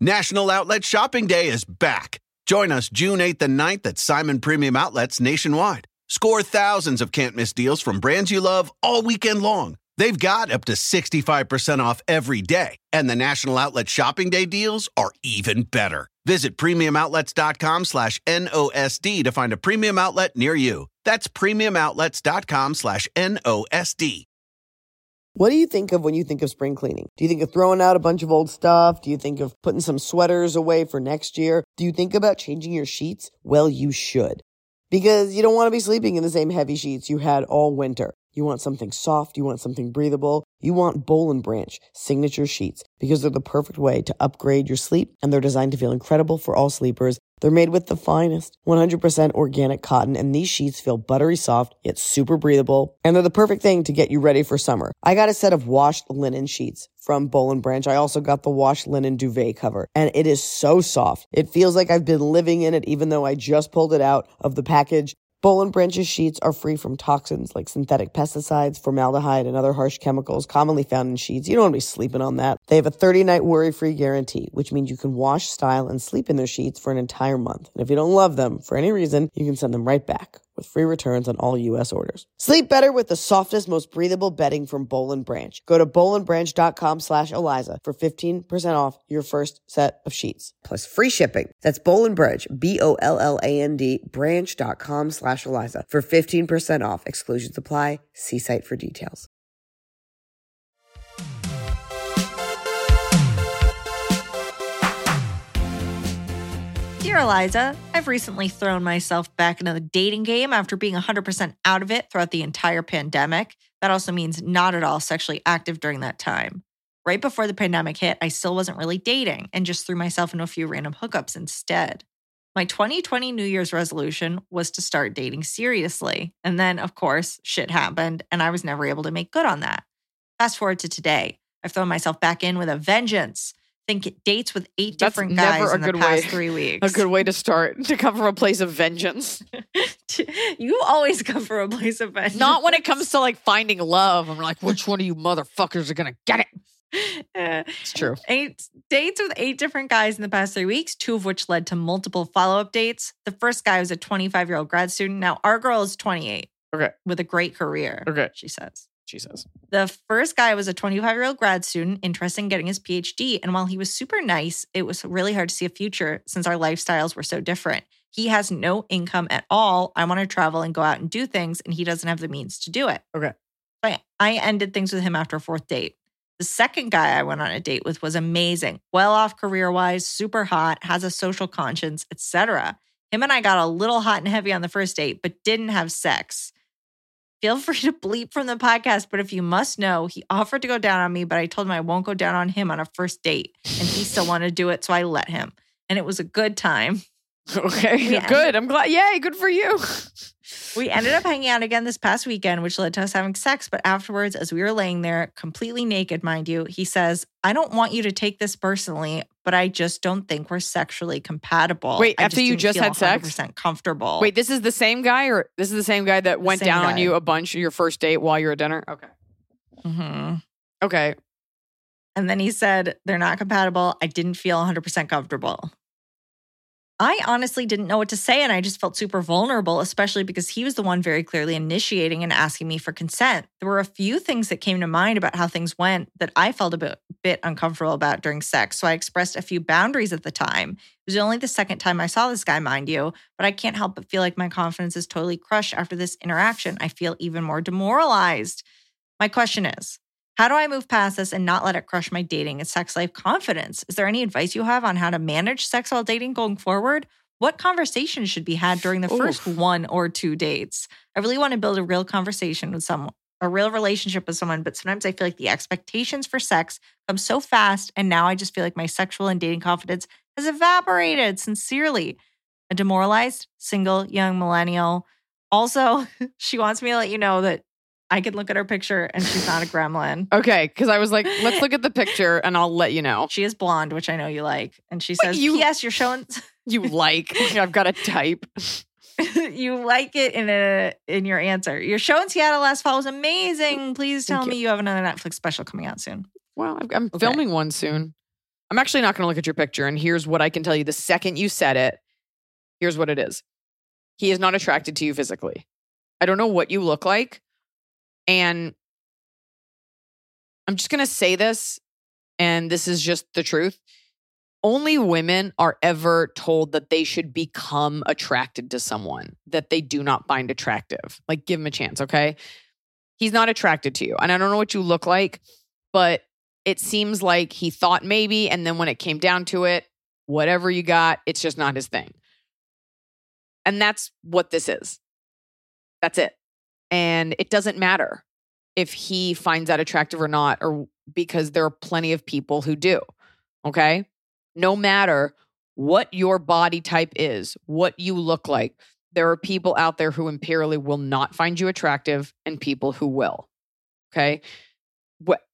National Outlet Shopping Day is back. Join us June 8th and 9th at Simon Premium Outlets nationwide. Score thousands of can't miss deals from brands you love all weekend long. They've got up to 65% off every day, and the National Outlet Shopping Day deals are even better. Visit premiumoutlets.com slash NOSD to find a premium outlet near you. That's premiumoutlets.com slash NOSD. What do you think of when you think of spring cleaning? Do you think of throwing out a bunch of old stuff? Do you think of putting some sweaters away for next year? Do you think about changing your sheets? Well, you should. Because you don't want to be sleeping in the same heavy sheets you had all winter. You want something soft, you want something breathable, you want Boll and Branch signature sheets because they're the perfect way to upgrade your sleep and they're designed to feel incredible for all sleepers. They're made with the finest 100% organic cotton and these sheets feel buttery soft yet super breathable and they're the perfect thing to get you ready for summer. I got a set of washed linen sheets from Boll and Branch. I also got the washed linen duvet cover and it is so soft. It feels like I've been living in it even though I just pulled it out of the package. Boll and Branch's sheets are free from toxins like synthetic pesticides, formaldehyde, and other harsh chemicals commonly found in sheets. You don't want to be sleeping on that. They have a 30 night worry free guarantee, which means you can wash, style, and sleep in their sheets for an entire month. And if you don't love them for any reason, you can send them right back with free returns on all U.S. orders. Sleep better with the softest, most breathable bedding from Boll and Branch. Go to bollandbranch.com slash Eliza for 15% off your first set of sheets. Plus free shipping. That's Boll and Branch, B-O-L-L-A-N-D, branch.com slash Eliza for 15% off. Exclusions apply. See site for details. Dear Eliza, I've recently thrown myself back into the dating game after being 100% out of it throughout the entire pandemic. That also means not at all sexually active during that time. Right before the pandemic hit, I still wasn't really dating and just threw myself into a few random hookups instead. My 2020 New Year's resolution was to start dating seriously. And then, of course, shit happened and I was never able to make good on that. Fast forward to today. I've thrown myself back in with a vengeance. Think dates with eight That's different guys in the past way- three weeks. A good way to start to come from a place of vengeance. you always come from a place of vengeance. Not when it comes to like finding love. I'm like, which one of you motherfuckers are gonna get it? Uh, It's true. eight dates with eight different guys in the past three weeks, two of which led to multiple follow up dates. The first guy was a 25 year old grad student. Now, our girl is 28 Okay. with a great career. Okay. She says. She says. The first guy was a 25 year old grad student interested in getting his PhD. And while he was super nice, it was really hard to see a future since our lifestyles were so different. He has no income at all. I want to travel and go out and do things, and he doesn't have the means to do it. Okay. I, I ended things with him after a fourth date. The second guy I went on a date with was amazing, well off career wise, super hot, has a social conscience, etc. Him and I got a little hot and heavy on the first date, but didn't have sex. Feel free to bleep from the podcast, but if you must know, he offered to go down on me, but I told him I won't go down on him on a first date, and he still wanted to do it, so I let him. And it was a good time. Okay. Yeah. Good. I'm glad. Yay. Good for you. We ended up hanging out again this past weekend, which led to us having sex. But afterwards, as we were laying there, completely naked, mind you, he says, I don't want you to take this personally, but I just don't think we're sexually compatible. Wait, I after you just feel had sex? 100% comfortable. Wait, this is the same guy, or this is the same guy that went same down on you a bunch your first date while you were at dinner? Okay. hmm Okay. And then he said, they're not compatible. I didn't feel 100% comfortable. I honestly didn't know what to say, and I just felt super vulnerable, especially because he was the one very clearly initiating and asking me for consent. There were a few things that came to mind about how things went that I felt a bit, bit uncomfortable about during sex, so I expressed a few boundaries at the time. It was only the second time I saw this guy, mind you, but I can't help but feel like my confidence is totally crushed after this interaction. I feel even more demoralized. My question is, how do I move past this and not let it crush my dating and sex life confidence? Is there any advice you have on how to manage sex while dating going forward? What conversations should be had during the first Oof. one or two dates? I really want to build a real conversation with someone, a real relationship with someone, but sometimes I feel like the expectations for sex come so fast. And now I just feel like my sexual and dating confidence has evaporated. Sincerely, a demoralized, single, young millennial. Also, she wants me to let you know that I can look at her picture and she's not a gremlin. Okay. Because I was like, let's look at the picture and I'll let you know. She is blonde, which I know you like. And she says, you- P.S. You're showing You like, I've got a type. you like it in a in your answer. Your show in Seattle last fall was amazing. Please tell Thank me you have another Netflix special coming out soon. Well, I'm- I'm Okay. filming one soon. I'm actually not going to look at your picture. And here's what I can tell you the second you said it, here's what it is he is not attracted to you physically. I don't know what you look like. And I'm just going to say this, and this is just the truth. Only women are ever told that they should become attracted to someone that they do not find attractive. Like, give him a chance, okay? He's not attracted to you. And I don't know what you look like, but it seems like he thought maybe. And then when it came down to it, whatever you got, it's just not his thing. And that's what this is. That's it. And it doesn't matter if he finds that attractive or not, or because there are plenty of people who do. Okay. No matter what your body type is, what you look like, there are people out there who imperially will not find you attractive and people who will. Okay.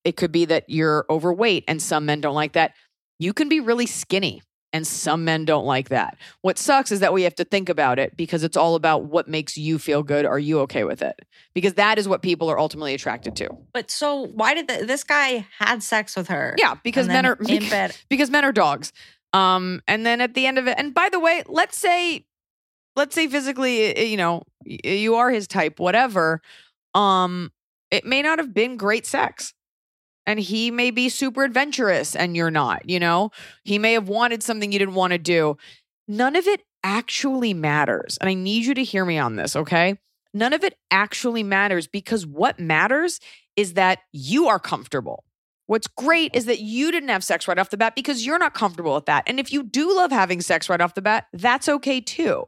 It could be that you're overweight and some men don't like that. You can be really skinny and some men don't like that. What sucks is that we have to think about it because it's all about what makes you feel good. Are you okay with it? Because that is what people are ultimately attracted to. But so why did the, this guy had sex with her? Yeah, because men are in bed. because men are dogs. Um, and then at the end of it, and by the way, let's say, let's say physically, you know, you are his type, whatever. Um, it may not have been great sex, and he may be super adventurous, and you're not. You know, he may have wanted something you didn't want to do. None of it actually matters, and I need you to hear me on this, okay? None of it actually matters because what matters is that you are comfortable. What's great is that you didn't have sex right off the bat because you're not comfortable with that. And if you do love having sex right off the bat, that's okay too.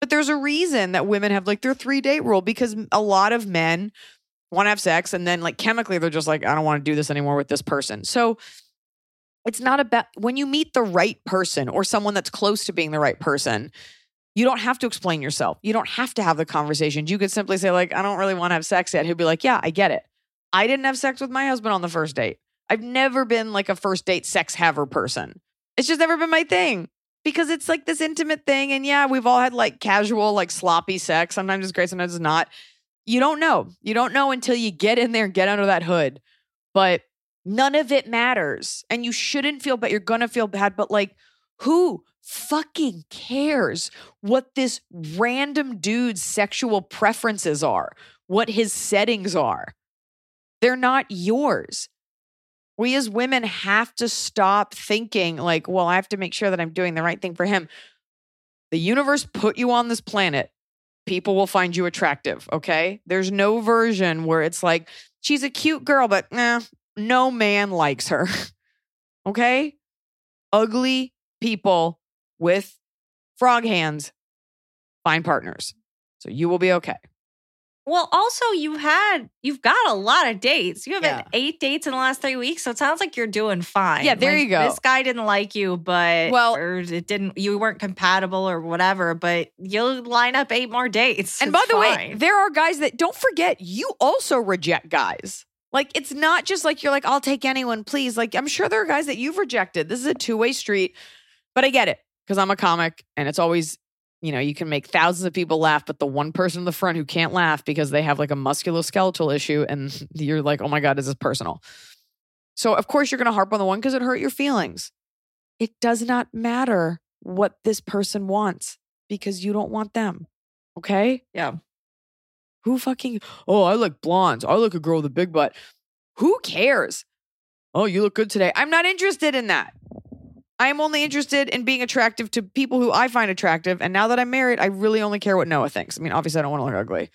But there's a reason that women have like their three date rule because a lot of men want to have sex and then like chemically they're just like, I don't want to do this anymore with this person. So it's not about when you meet the right person or someone that's close to being the right person, you don't have to explain yourself. You don't have to have the conversations. You could simply say, like, I don't really want to have sex yet. He'll be like, Yeah, I get it. I didn't have sex with my husband on the first date. I've never been like a first date sex haver person. It's just never been my thing because it's like this intimate thing. And yeah, we've all had like casual, like sloppy sex. Sometimes it's great, sometimes it's not. You don't know. You don't know until you get in there and get under that hood. But None of it matters. And you shouldn't feel bad. You're going to feel bad, but like, who fucking cares what this random dude's sexual preferences are, what his settings are? They're not yours. We as women have to stop thinking, like, well, I have to make sure that I'm doing the right thing for him. The universe put you on this planet. People will find you attractive, okay? There's no version where it's like, she's a cute girl, but nah, no man likes her, okay? Ugly people with frog hands find partners. So you will be okay. Well, also you had you've got a lot of dates. You have Yeah. had eight dates in the last three weeks, so it sounds like you're doing fine. Yeah, there Like, you go. This guy didn't like you, but Well- or it didn't. You weren't compatible or whatever. But you'll line up eight more dates. And It's by the way, there are guys that don't forget you also reject guys. Like it's not just like you're like, I'll take anyone, please. Like I'm sure there are guys that you've rejected. This is a two-way street. But I get it because I'm a comic and it's always, you know, you can make thousands of people laugh, but the one person in the front who can't laugh because they have like a musculoskeletal issue and you're like, oh my God, is this personal? So of course you're gonna harp on the one because it hurt your feelings. It does not matter what this person wants because you don't want them. Okay? yeah. Who fucking, oh, I like blondes. I like a girl with a big butt. Who cares? Oh, you look good today. I'm not interested in that. I am only interested in being attractive to people who I find attractive. And now that I'm married, I really only care what Noah thinks. I mean, obviously, I don't want to look ugly.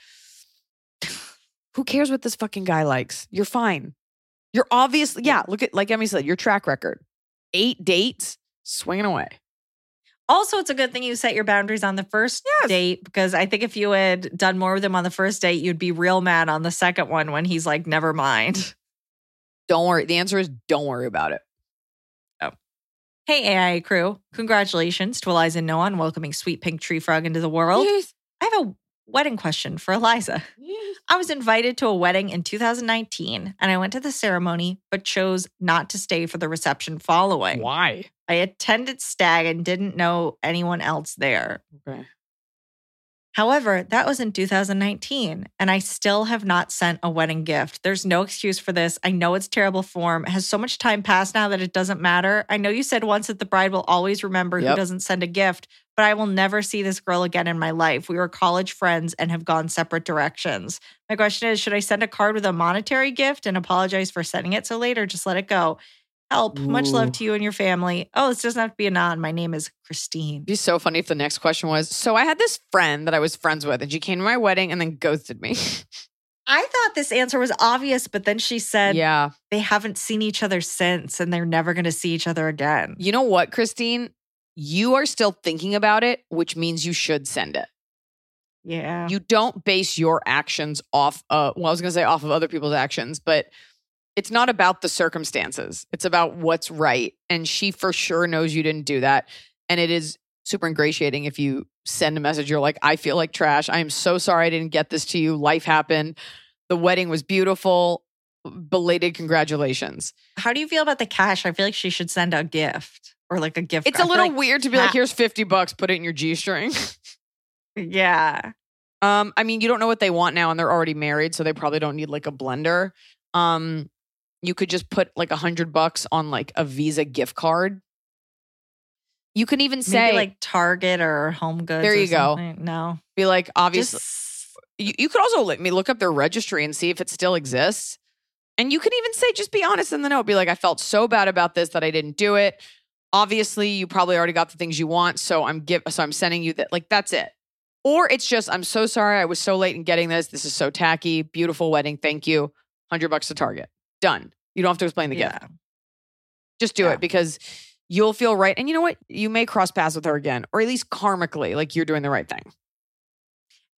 who cares what this fucking guy likes? You're fine. You're obviously, yeah, look at, like Emmy said, your track record eight dates, swinging away. Also, it's a good thing you set your boundaries on the first Yes. date because I think if you had done more with him on the first date, you'd be real mad on the second one when he's like, "Never mind." Don't worry. The answer is don't worry about it. Hey, AI crew! Congratulations to Eliza and Noah on welcoming Sweet Pink Tree Frog into the world. Yes. I have a wedding question for Eliza. Yes. I was invited to a wedding in 2019 and I went to the ceremony, but chose not to stay for the reception following. Why? I attended Stag and didn't know anyone else there. Okay. However, that was in 2019, and I still have not sent a wedding gift. There's no excuse for this. I know it's terrible form. Has so much time passed now that it doesn't matter. I know you said once that the bride will always remember who doesn't send a gift, but I will never see this girl again in my life. We were college friends and have gone separate directions. My question is Should I send a card with a monetary gift and apologize for sending it so late, or just let it go? Help. Much love to you and your family. Oh, this doesn't have to be a non. My name is Christine. It'd be so funny if the next question was So I had this friend that I was friends with, and she came to my wedding and then ghosted me. I thought this answer was obvious, but then she said yeah. they haven't seen each other since and they're never going to see each other again. You know what, Christine? You are still thinking about it, which means you should send it. Yeah. You don't base your actions off of, well, I was going to say off of other people's actions, but it's not about the circumstances. It's about what's right. And she for sure knows you didn't do that. And it is super ingratiating if you send a message, you're like, I feel like trash. I am so sorry I didn't get this to you. Life happened. The wedding was beautiful. Belated congratulations. How do you feel about the cash? I feel like she should send a gift or like a gift. It's a I feel little like- weird to be like, here's 50 bucks, put it in your G string. Yeah. Um, I mean, you don't know what they want now, and they're already married, so they probably don't need like a blender. Um, you could just put like a hundred bucks on like a Visa gift card. You can even say Maybe like Target or Home Goods. There you go. something. No. be like obviously. Just you, you could also let me look up their registry and see if it still exists. And you can even say, just be honest in the note. Be like, I felt so bad about this that I didn't do it. Obviously, you probably already got the things you want, so I'm give so I'm sending you that. Like that's it. Or it's just, I'm so sorry I was so late in getting this. This is so tacky. Beautiful wedding. Thank you. Hundred bucks to Target. Done. You don't have to explain the gift. yeah. Just do Yeah. it because you'll feel right. And you know what? You may cross paths with her again, or at least karmically, like you're doing the right thing.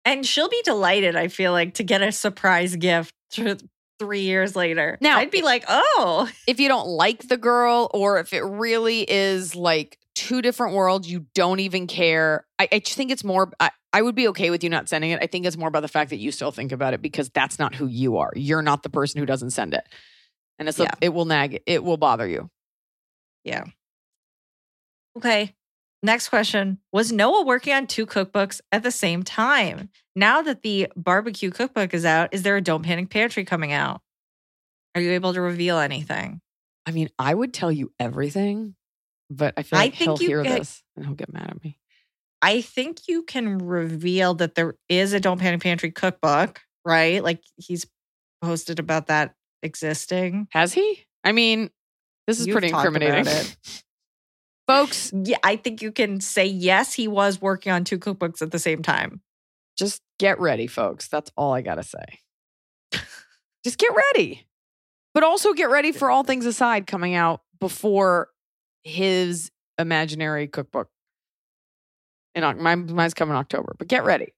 And she'll be delighted, I feel like, to get a surprise gift three years later. Now- I'd be like, oh, if you don't like the girl or if it really is like two different worlds, you don't even care. I, I just think it's more, I, I would be okay with you not sending it. I think it's more about the fact that you still think about it because that's not who you are. You're not the person who doesn't send it. And it's, a- it will nag, it will bother you. Yeah okay. Next question. Was Noah working on two cookbooks at the same time? Now that the barbecue cookbook is out, is there a Don't Panic Pantry coming out? Are you able to reveal anything? I mean, I would tell you everything, but I feel I like think he'll hear get- this and he'll get mad at me. I think you can reveal that there is a Don't Panic Pantry cookbook, right? Like he's posted about that existing. Has he? I mean, this is You've pretty incriminating. Folks, Yeah, I think you can say yes, he was working on two cookbooks at the same time. just get ready, folks. That's all I got to say. just get ready. But also get ready for all things aside coming out before his imaginary cookbook. In mine, mine's coming October, but get ready.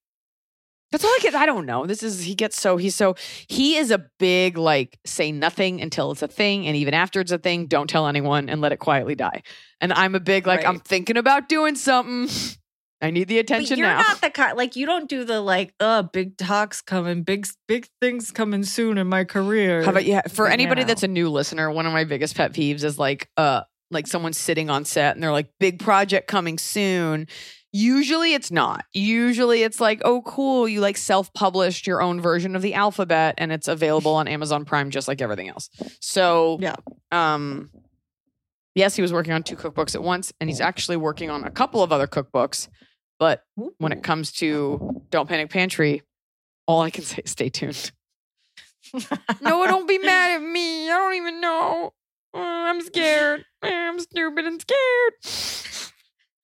That's all I get. I don't know. This is he gets so he's so he is a big like say nothing until it's a thing, and even after it's a thing, don't tell anyone and let it quietly die. And I'm a big like I'm thinking about doing something. I need the attention but you're now. not the kind like you don't do the like, uh, big talks coming, big big things coming soon in my career. How about yeah? For Right anybody now. that's a new listener, one of my biggest pet peeves is like uh like someone sitting on set and they're like, big project coming soon. Usually it's not. Usually it's like, oh cool, you like self-published your own version of the alphabet and it's available on Amazon Prime just like everything else. So Yeah. um yes, he was working on two cookbooks at once and he's actually working on a couple of other cookbooks. But when it comes to Don't Panic Pantry, all I can say is stay tuned. no, don't be mad at me. I don't even know. Uh, I'm scared. I'm stupid and scared.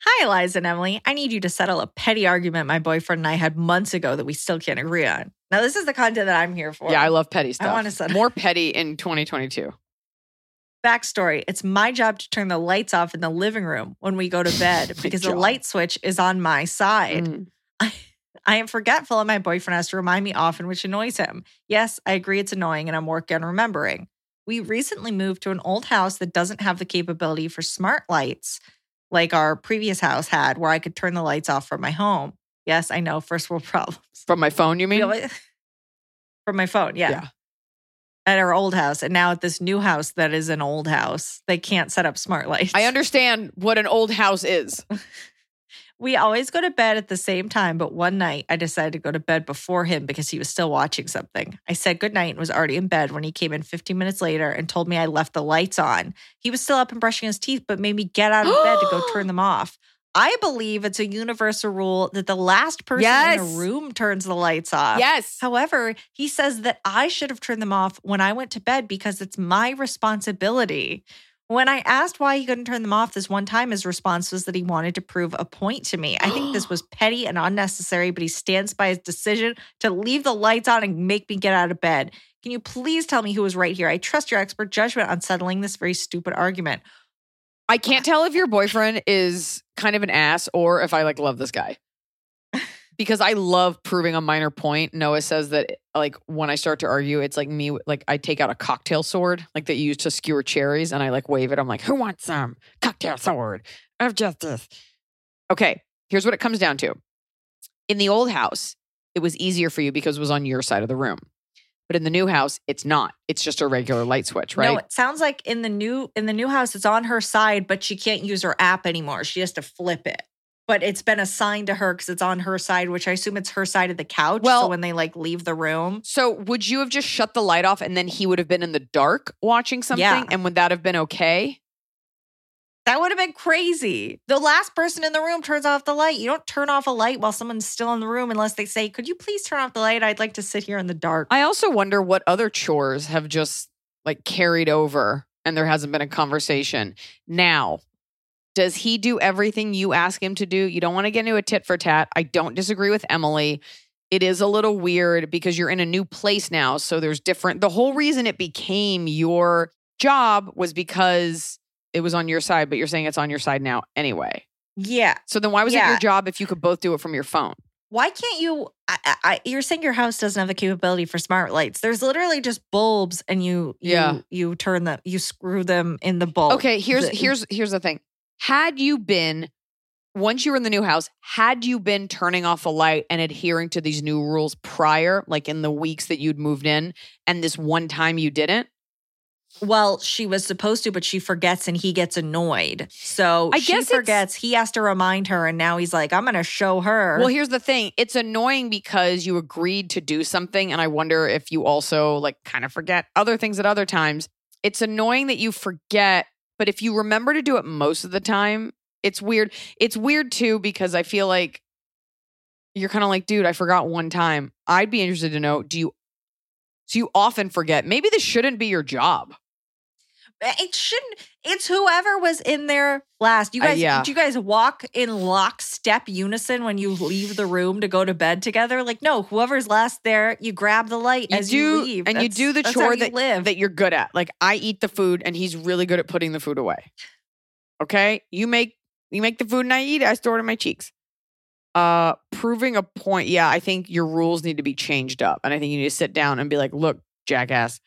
Hi, Eliza and Emily. I need you to settle a petty argument my boyfriend and I had months ago that we still can't agree on. Now, this is the content that I'm here for. Yeah, I love petty stuff. I wanna settle. more petty in 2022. Backstory It's my job to turn the lights off in the living room when we go to bed because the light switch is on my side. Mm. I am forgetful and my boyfriend has to remind me often, which annoys him. Yes, I agree it's annoying and I'm working on remembering. We recently moved to an old house that doesn't have the capability for smart lights like our previous house had, where I could turn the lights off from my home. Yes, I know, first world problems. From my phone, you mean? from my phone, yeah. Yeah. At our old house. And now at this new house that is an old house, they can't set up smart lights. I understand what an old house is. We always go to bed at the same time, but one night I decided to go to bed before him because he was still watching something. I said goodnight and was already in bed when he came in 15 minutes later and told me I left the lights on. He was still up and brushing his teeth, but made me get out of bed to go turn them off. I believe it's a universal rule that the last person in a room turns the lights off. yes. However, he says that I should have turned them off when I went to bed because it's my responsibility. When I asked why he couldn't turn them off this one time, his response was that he wanted to prove a point to me. I think this was petty and unnecessary, but he stands by his decision to leave the lights on and make me get out of bed. Can you please tell me who was right here? I trust your expert judgment on settling this very stupid argument. I can't tell if your boyfriend is kind of an ass or if I like love this guy. Because I love proving a minor point. Noah says that like when I start to argue, it's like me like I take out a cocktail sword, like that you use to skewer cherries, and I like wave it. I'm like, who wants some cocktail sword of justice? Okay, here's what it comes down to. In the old house, it was easier for you because it was on your side of the room. But in the new house, it's not. It's just a regular light switch, right? No, it sounds like in the new in the new house, it's on her side, but she can't use her app anymore. She has to flip it. But it's been assigned to her because it's on her side, which I assume it's her side of the couch. Well- so when they like leave the room, So would you have just shut the light off and then he would have been in the dark watching something? Yeah. And would that have been okay? that would have been crazy. The last person in the room turns off the light. You don't turn off a light while someone's still in the room unless they say, "Could you please turn off the light? I'd like to sit here in the dark." I also wonder what other chores have just like carried over and there hasn't been a conversation. Now, does he do everything you ask him to do? You don't want to get into a tit for tat. I don't disagree with Emily. It is a little weird because you're in a new place now. So there's different. The whole reason it became your job was because it was on your side, but you're saying it's on your side now anyway. yeah. So then why was it your job if you could both do it from your phone? Why can't you? I, I, I- you're saying your house doesn't have the capability for smart lights. There's literally just bulbs, and you, you Yeah. you turn them, you screw them in the bulb. Okay, here's The- here's here's the thing. Had you been once you were in the new house, had you been turning off a light and adhering to these new rules prior, like in the weeks that you'd moved in, and this one time you didn't, Well, she was supposed to, but she forgets and he gets annoyed. So I she guess forgets. He has to remind her, and now he's like, I'm going to show her. Well, here's the thing. It's annoying because you agreed to do something and I wonder if you also like kind of forget other things at other times. It's annoying that you forget, but if you remember to do it most of the time, it's weird. It's weird too because I feel like you're kind of like, dude, I forgot one time. I'd be interested to know, do you so you often forget. Maybe this shouldn't be your job. It shouldn't. It's whoever was in there last. You Uh, guys, yeah. do you guys walk in lockstep unison when you leave the room to go to bed together? Like, no, whoever's last there, you grab the light You as do, you leave, and you do the chore that live. that you're good at. Like I eat the food, and he's really good at putting the food away. Okay, you make you make the food, and I eat. it. I store it in my cheeks. Uh, proving a point. Yeah, I think your rules need to be changed up, and I think you need to sit down and be like, "Look, jackass,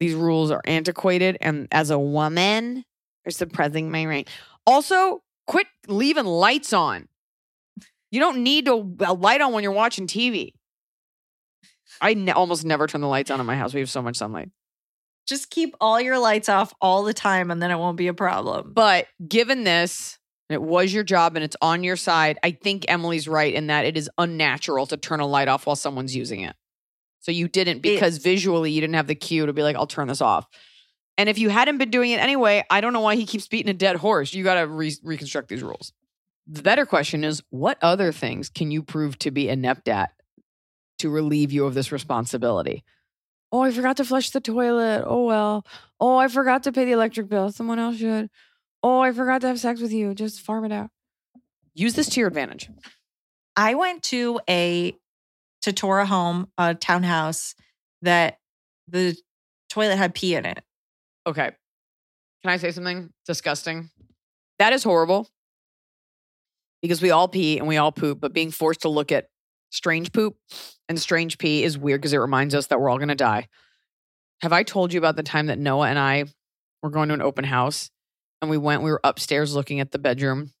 these rules are antiquated, and as a woman, you're suppressing my right." Also, quit leaving lights on. You don't need to a light on when you're watching TV. I ne- almost never turn the lights on in my house. We have so much sunlight. Just keep all your lights off all the time, and then it won't be a problem. But given this, it was your job and it's on your side, I think Emily's right in that it is unnatural to turn a light off while someone's using it. So you didn't because visually you didn't have the cue to be like, I'll turn this off. And if you hadn't been doing it anyway, I don't know why he keeps beating a dead horse. You got to re- reconstruct these rules. The better question is what other things can you prove to be inept at to relieve you of this responsibility? Oh, I forgot to flush the toilet. Oh, well. Oh, I forgot to pay the electric bill. Someone else should. Oh, I forgot to have sex with you. Just farm it out. Use this to your advantage. I went to a Tatora home, a townhouse that the toilet had pee in it. Okay. Can I say something disgusting? That is horrible because we all pee and we all poop, but being forced to look at strange poop and strange pee is weird because it reminds us that we're all going to die. Have I told you about the time that Noah and I were going to an open house and we went, we were upstairs looking at the bedroom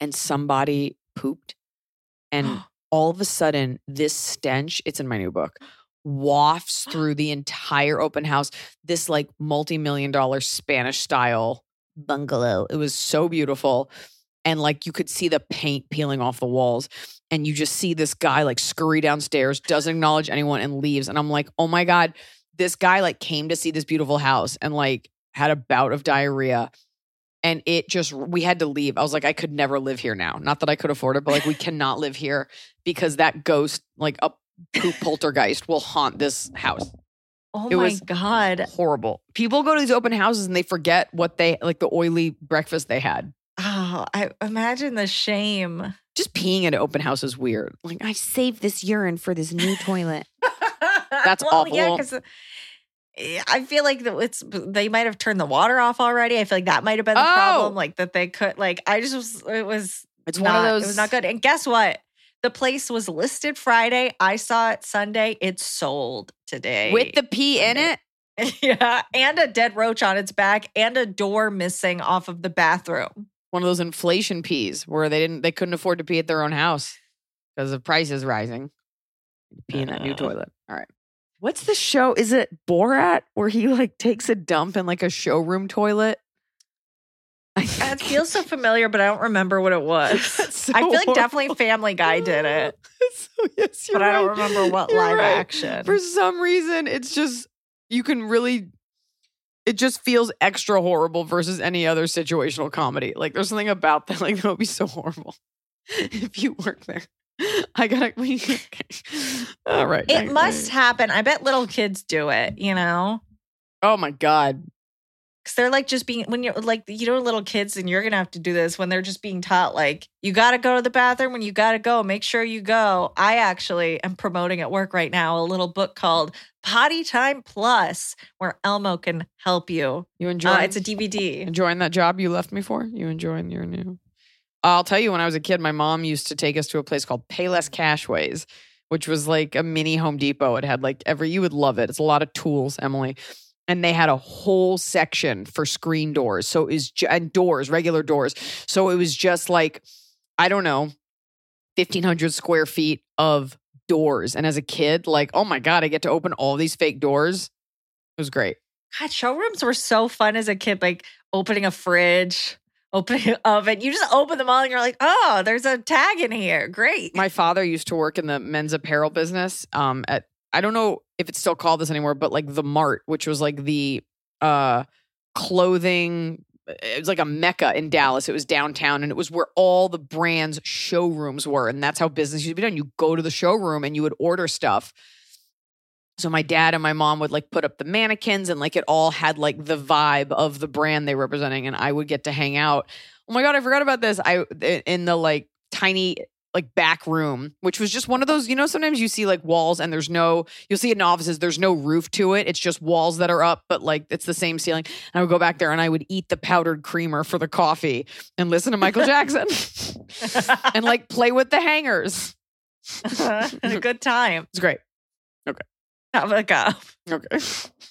and somebody pooped and all of a sudden this stench, it's in my new book, wafts through the entire open house. This like multi-million dollar Spanish style bungalow. It was so beautiful. And like you could see the paint peeling off the walls. And you just see this guy like scurry downstairs, doesn't acknowledge anyone and leaves. And I'm like, oh my God, this guy like came to see this beautiful house and like had a bout of diarrhea. And it just, we had to leave. I was like, I could never live here now. Not that I could afford it, but like, we cannot live here because that ghost, like a poop poltergeist, will haunt this house. Oh It my was- God. Horrible. People go to these open houses and they forget what they, like the oily breakfast they had. Oh, I imagine the shame. Just peeing at an open house is weird. Like, I saved this urine for this new toilet. That's well, Yeah, awful. because I feel like it's they might have turned the water off already. I feel like that might have been the problem. Oh. Like that they could like I just was it was It's not, one of those. it was not good. And guess what? The place was listed Friday. I saw it Sunday. It's sold today. With the pee in it. yeah, and a dead roach on its back and a door missing off of the bathroom. One of those inflation pees where they didn't, they couldn't afford to pee at their own house because of prices rising. Pee in that new Uh. toilet. All right. What's the show? Is it Borat where he like takes a dump in like a showroom toilet? It feels so familiar, but I don't remember what it was. So I feel like horrible. definitely Family Guy did it, so, yes, but I don't remember what You're live right. action. For some reason, it's just you can really it just feels extra horrible versus any other situational comedy. Like there's something about that, like that would be so horrible if you work there. I gotta we okay. All right. It must happen. I bet little kids do it, you know? Oh my God. Because they're like just being, when you're like, you know, little kids, and you're going to have to do this when they're just being taught, like, you got to go to the bathroom when you got to go. Make sure you go. I actually am promoting at work right now a little book called Potty Time Plus, where Elmo can help you. You enjoy Uh, it's a DVD. enjoying that job you left me for? You enjoying your new? I'll tell you, when I was a kid, my mom used to take us to a place called Payless Cashways, which was like a mini Home Depot. It had like every, you would love it. It's a lot of tools, Emily. And they had a whole section for screen doors. So it was, and doors, regular doors. So it was just like, I don't know, 1,500 square feet of doors. And as a kid, like, oh my God, I get to open all these fake doors. It was great. God, showrooms were so fun as a kid, like opening a fridge, opening oven. You just open them all and you're like, oh, there's a tag in here. Great. My father used to work in the men's apparel business. Um, at I don't know if it's still called this anymore, but like the Mart, which was like the uh clothing. It was like a mecca in Dallas. It was downtown, and it was where all the brands' showrooms were, and that's how business used to be done. You go to the showroom and you would order stuff. So my dad and my mom would like put up the mannequins, and like it all had like the vibe of the brand they were representing, and I would get to hang out. Oh my god, I forgot about this. I in the like tiny like back room, which was just one of those, you know, sometimes you see like walls and there's no, you'll see it in offices, there's no roof to it. It's just walls that are up, but like it's the same ceiling. And I would go back there and I would eat the powdered creamer for the coffee and listen to Michael Jackson and like play with the hangers. a good time. It's great. Have a cup. Okay.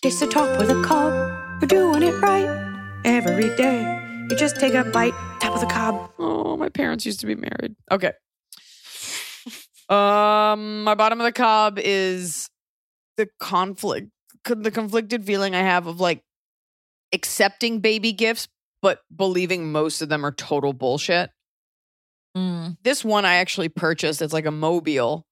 It's the top of the cob. You're doing it right every day. You just take a bite, top of the cob. Oh, my parents used to be married. Okay. Um, my bottom of the cob is the conflict, the conflicted feeling I have of like accepting baby gifts, but believing most of them are total bullshit. Mm. This one I actually purchased. It's like a mobile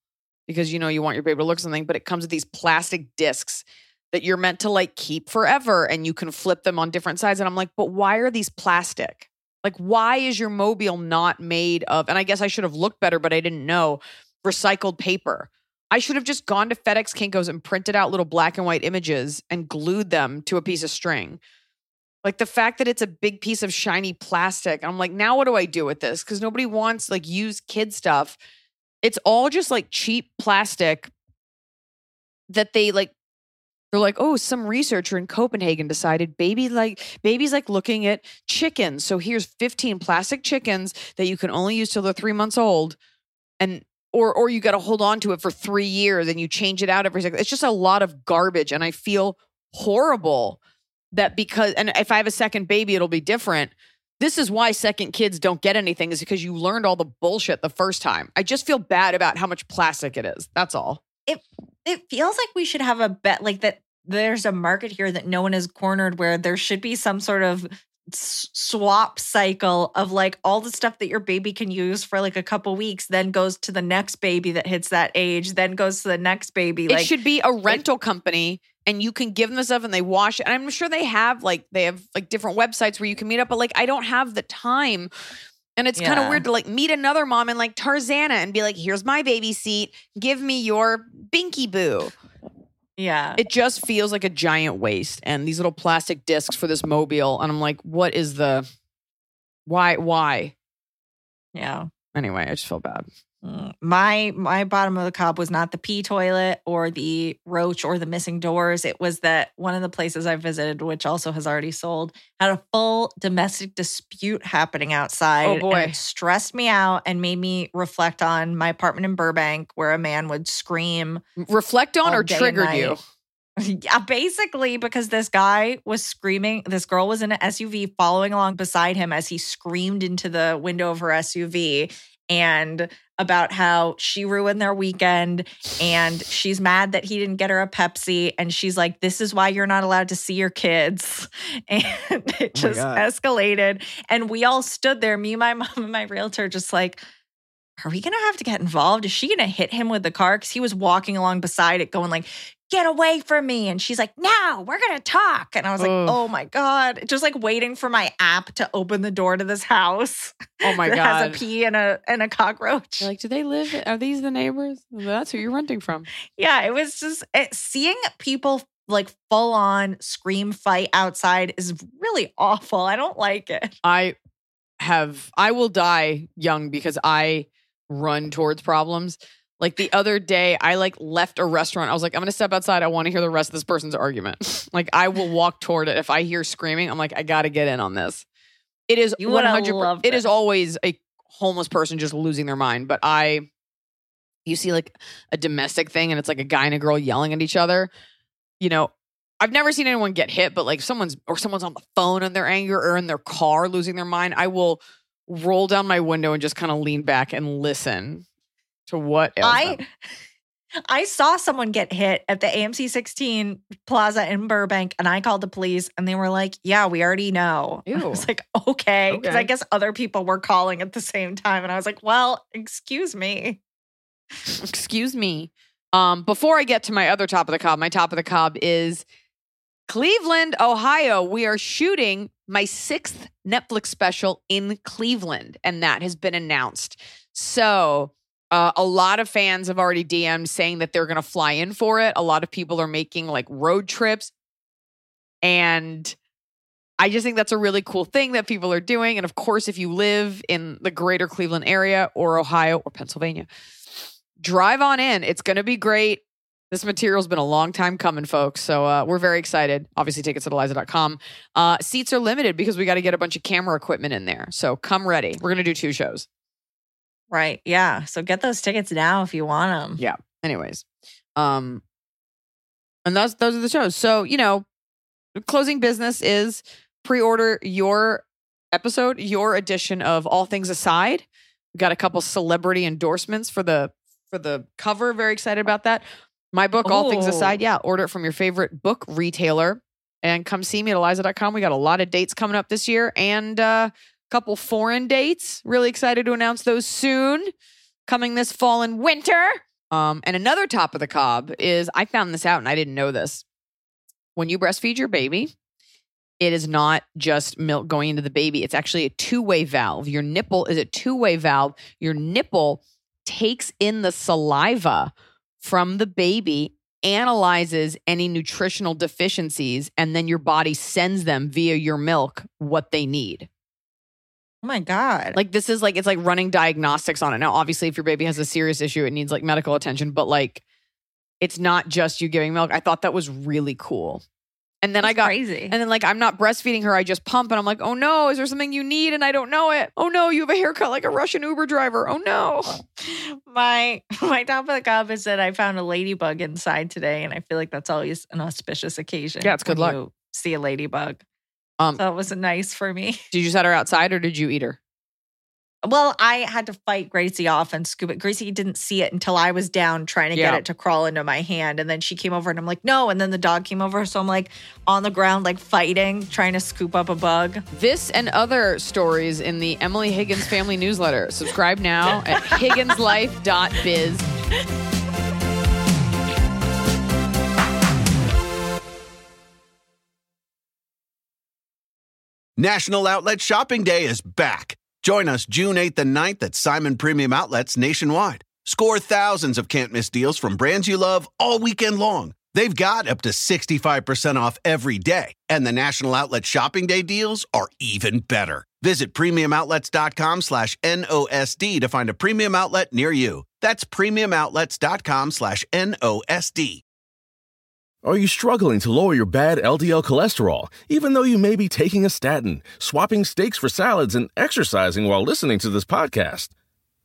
because you know you want your baby to look something, but it comes with these plastic discs that you're meant to like keep forever and you can flip them on different sides. And I'm like, but why are these plastic? Like, why is your mobile not made of? And I guess I should have looked better, but I didn't know recycled paper. I should have just gone to FedEx Kinkos and printed out little black and white images and glued them to a piece of string. Like the fact that it's a big piece of shiny plastic, I'm like, now what do I do with this? Because nobody wants like used kid stuff. It's all just like cheap plastic that they like they're like, oh, some researcher in Copenhagen decided baby like babies like looking at chickens. So here's 15 plastic chickens that you can only use till they're three months old. And or or you got to hold on to it for three years and you change it out every second. It's just a lot of garbage. And I feel horrible that because and if I have a second baby, it'll be different. This is why second kids don't get anything, is because you learned all the bullshit the first time. I just feel bad about how much plastic it is. That's all. It it feels like we should have a bet, like that there's a market here that no one is cornered where there should be some sort of swap cycle of like all the stuff that your baby can use for like a couple weeks, then goes to the next baby that hits that age, then goes to the next baby. it like, should be a rental company and you can give them the stuff and they wash it. And I'm sure they have like they have like different websites where you can meet up, but like I don't have the time. And it's kind of weird to like meet another mom in like Tarzana and be like, here's my baby seat. Give me your binky boo. yeah. It just feels like a giant waste. And these little plastic discs for this mobile. And I'm like, what is the why? Why? yeah. Anyway, I just feel bad. Mm, My my bottom of the cob was not the pee toilet or the roach or the missing doors. It was that one of the places I visited, which also has already sold, had a full domestic dispute happening outside. Oh, boy. it stressed me out and made me reflect on my apartment in Burbank, where a man would scream. Reflect on or triggered you. Yeah, basically because this guy was screaming. This girl was in an SUV following along beside him as he screamed into the window of her SUV and about how she ruined their weekend and she's mad that he didn't get her a Pepsi and she's like this is why you're not allowed to see your kids and it Oh just God. escalated and we all stood there me my mom and my realtor just like are we gonna have to get involved? Is she gonna hit him with the car? Because he was walking along beside it, going like, "Get away from me!" And she's like, "No, we're gonna talk." And I was like, Ugh. "Oh my god!" Just like waiting for my app to open the door to this house Oh my God. has a pea and a and a cockroach. You're like, do they live? Are these the neighbors? That's who you're renting from. yeah, it was just it, seeing people like full on scream fight outside is really awful. I don't like it. I have I will die young because I run towards problems. Like the other day, I like left a restaurant. I was like, I'm gonna step outside. I want to hear the rest of this person's argument. like I will walk toward it. If I hear screaming, I'm like, I gotta get in on this. It is You 100. loved It is always a homeless person just losing their mind. But I, you see like a domestic thing, and it's like a guy and a girl yelling at each other. You know, I've never seen anyone get hit, but like someone's or someone's on the phone and they're angry or in their car losing their mind, I will roll down my window and just kind of lean back and listen to what I them. I saw someone get hit at the AMC 16 Plaza in Burbank, and I called the police, and they were like, "Yeah, we already know." I was like, "Okay," because I guess other people were calling at the same time, and I was like, "Well, excuse me." Excuse me. Um, before I get to my other top of the cob, my top of the cob is Cleveland, Ohio. We are shooting my sixth Netflix special in Cleveland, and that has been announced. So, uh, a lot of fans have already DM'd saying that they're going to fly in for it. A lot of people are making like road trips. And I just think that's a really cool thing that people are doing. And of course, if you live in the greater Cleveland area or Ohio or Pennsylvania, drive on in. It's going to be great. This material's been a long time coming, folks. So uh, we're very excited. Obviously, tickets at eliza.com. Uh, seats are limited because we got to get a bunch of camera equipment in there. So come ready. We're going to do two shows. Right? Yeah. So get those tickets now if you want them. Yeah. Anyways, um, and those those are the shows. So you know, closing business is pre-order your episode, your edition of All Things Aside. We got a couple celebrity endorsements for the for the cover. Very excited about that. My book, All Things Oh. Aside. Yeah, order it from your favorite book retailer and come see me at eliza.com. We got a lot of dates coming up this year and uh, a couple foreign dates. Really excited to announce those soon. Coming this fall and winter. Um, and another top of the cob is I found this out and I didn't know this. When you breastfeed your baby, it is not just milk going into the baby. It's actually a two way valve. Your nipple is a two way valve. Your nipple takes in the saliva from the baby, analyzes any nutritional deficiencies, and then your body sends them via your milk what they need. Oh my God. Like this is like it's like running diagnostics on it. Now, obviously, if your baby has a serious issue, it needs like medical attention, but like it's not just you giving milk. I thought that was really cool. And then I got crazy. and then like I'm not breastfeeding her, I just pump and I'm like, oh no, is there something you need and I don't know it? Oh no, you have a haircut like a Russian Uber driver. Oh no. my my top of the cup is that I found a ladybug inside today, and I feel like that's always an auspicious occasion. Yeah, it's good luck. see a ladybug. Um, So it was nice for me. did you set her outside or did you eat her? Well, I had to fight Gracie off and scoop it. Gracie didn't see it until I was down trying to Yeah. get it to crawl into my hand. And then she came over and I'm like, no. And then the dog came over. So I'm like on the ground, like fighting, trying to scoop up a bug. This and other stories in the Emily Higgins family newsletter. Subscribe now at higginslife.biz. National Outlet Shopping Day is back. Join us June 8th and 9th at Simon Premium Outlets nationwide. Score thousands of can't miss deals from brands you love all weekend long. They've got up to 65% off every day, and the National Outlet Shopping Day deals are even better. Visit premiumoutlets.com slash NOSD to find a premium outlet near you. That's premiumoutlets.com slash NOSD. Are you struggling to lower your bad LDL cholesterol, even though you may be taking a statin, swapping steaks for salads, and exercising while listening to this podcast?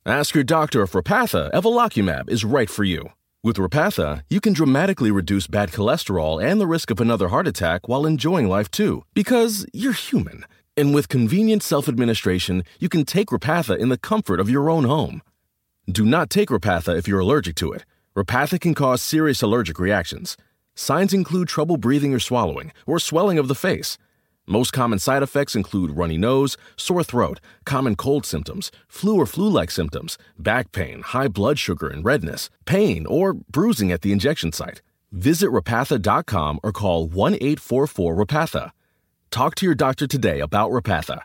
Ask your doctor if Repatha Evolocumab is right for you. With Repatha, you can dramatically reduce bad cholesterol and the risk of another heart attack while enjoying life too, because you're human. And with convenient self administration, you can take Repatha in the comfort of your own home. Do not take Repatha if you're allergic to it. Repatha can cause serious allergic reactions. Signs include trouble breathing or swallowing, or swelling of the face. Most common side effects include runny nose, sore throat, common cold symptoms, flu or flu like symptoms, back pain, high blood sugar and redness, pain, or bruising at the injection site. Visit repatha.com or call 1 844 Repatha. Talk to your doctor today about Repatha.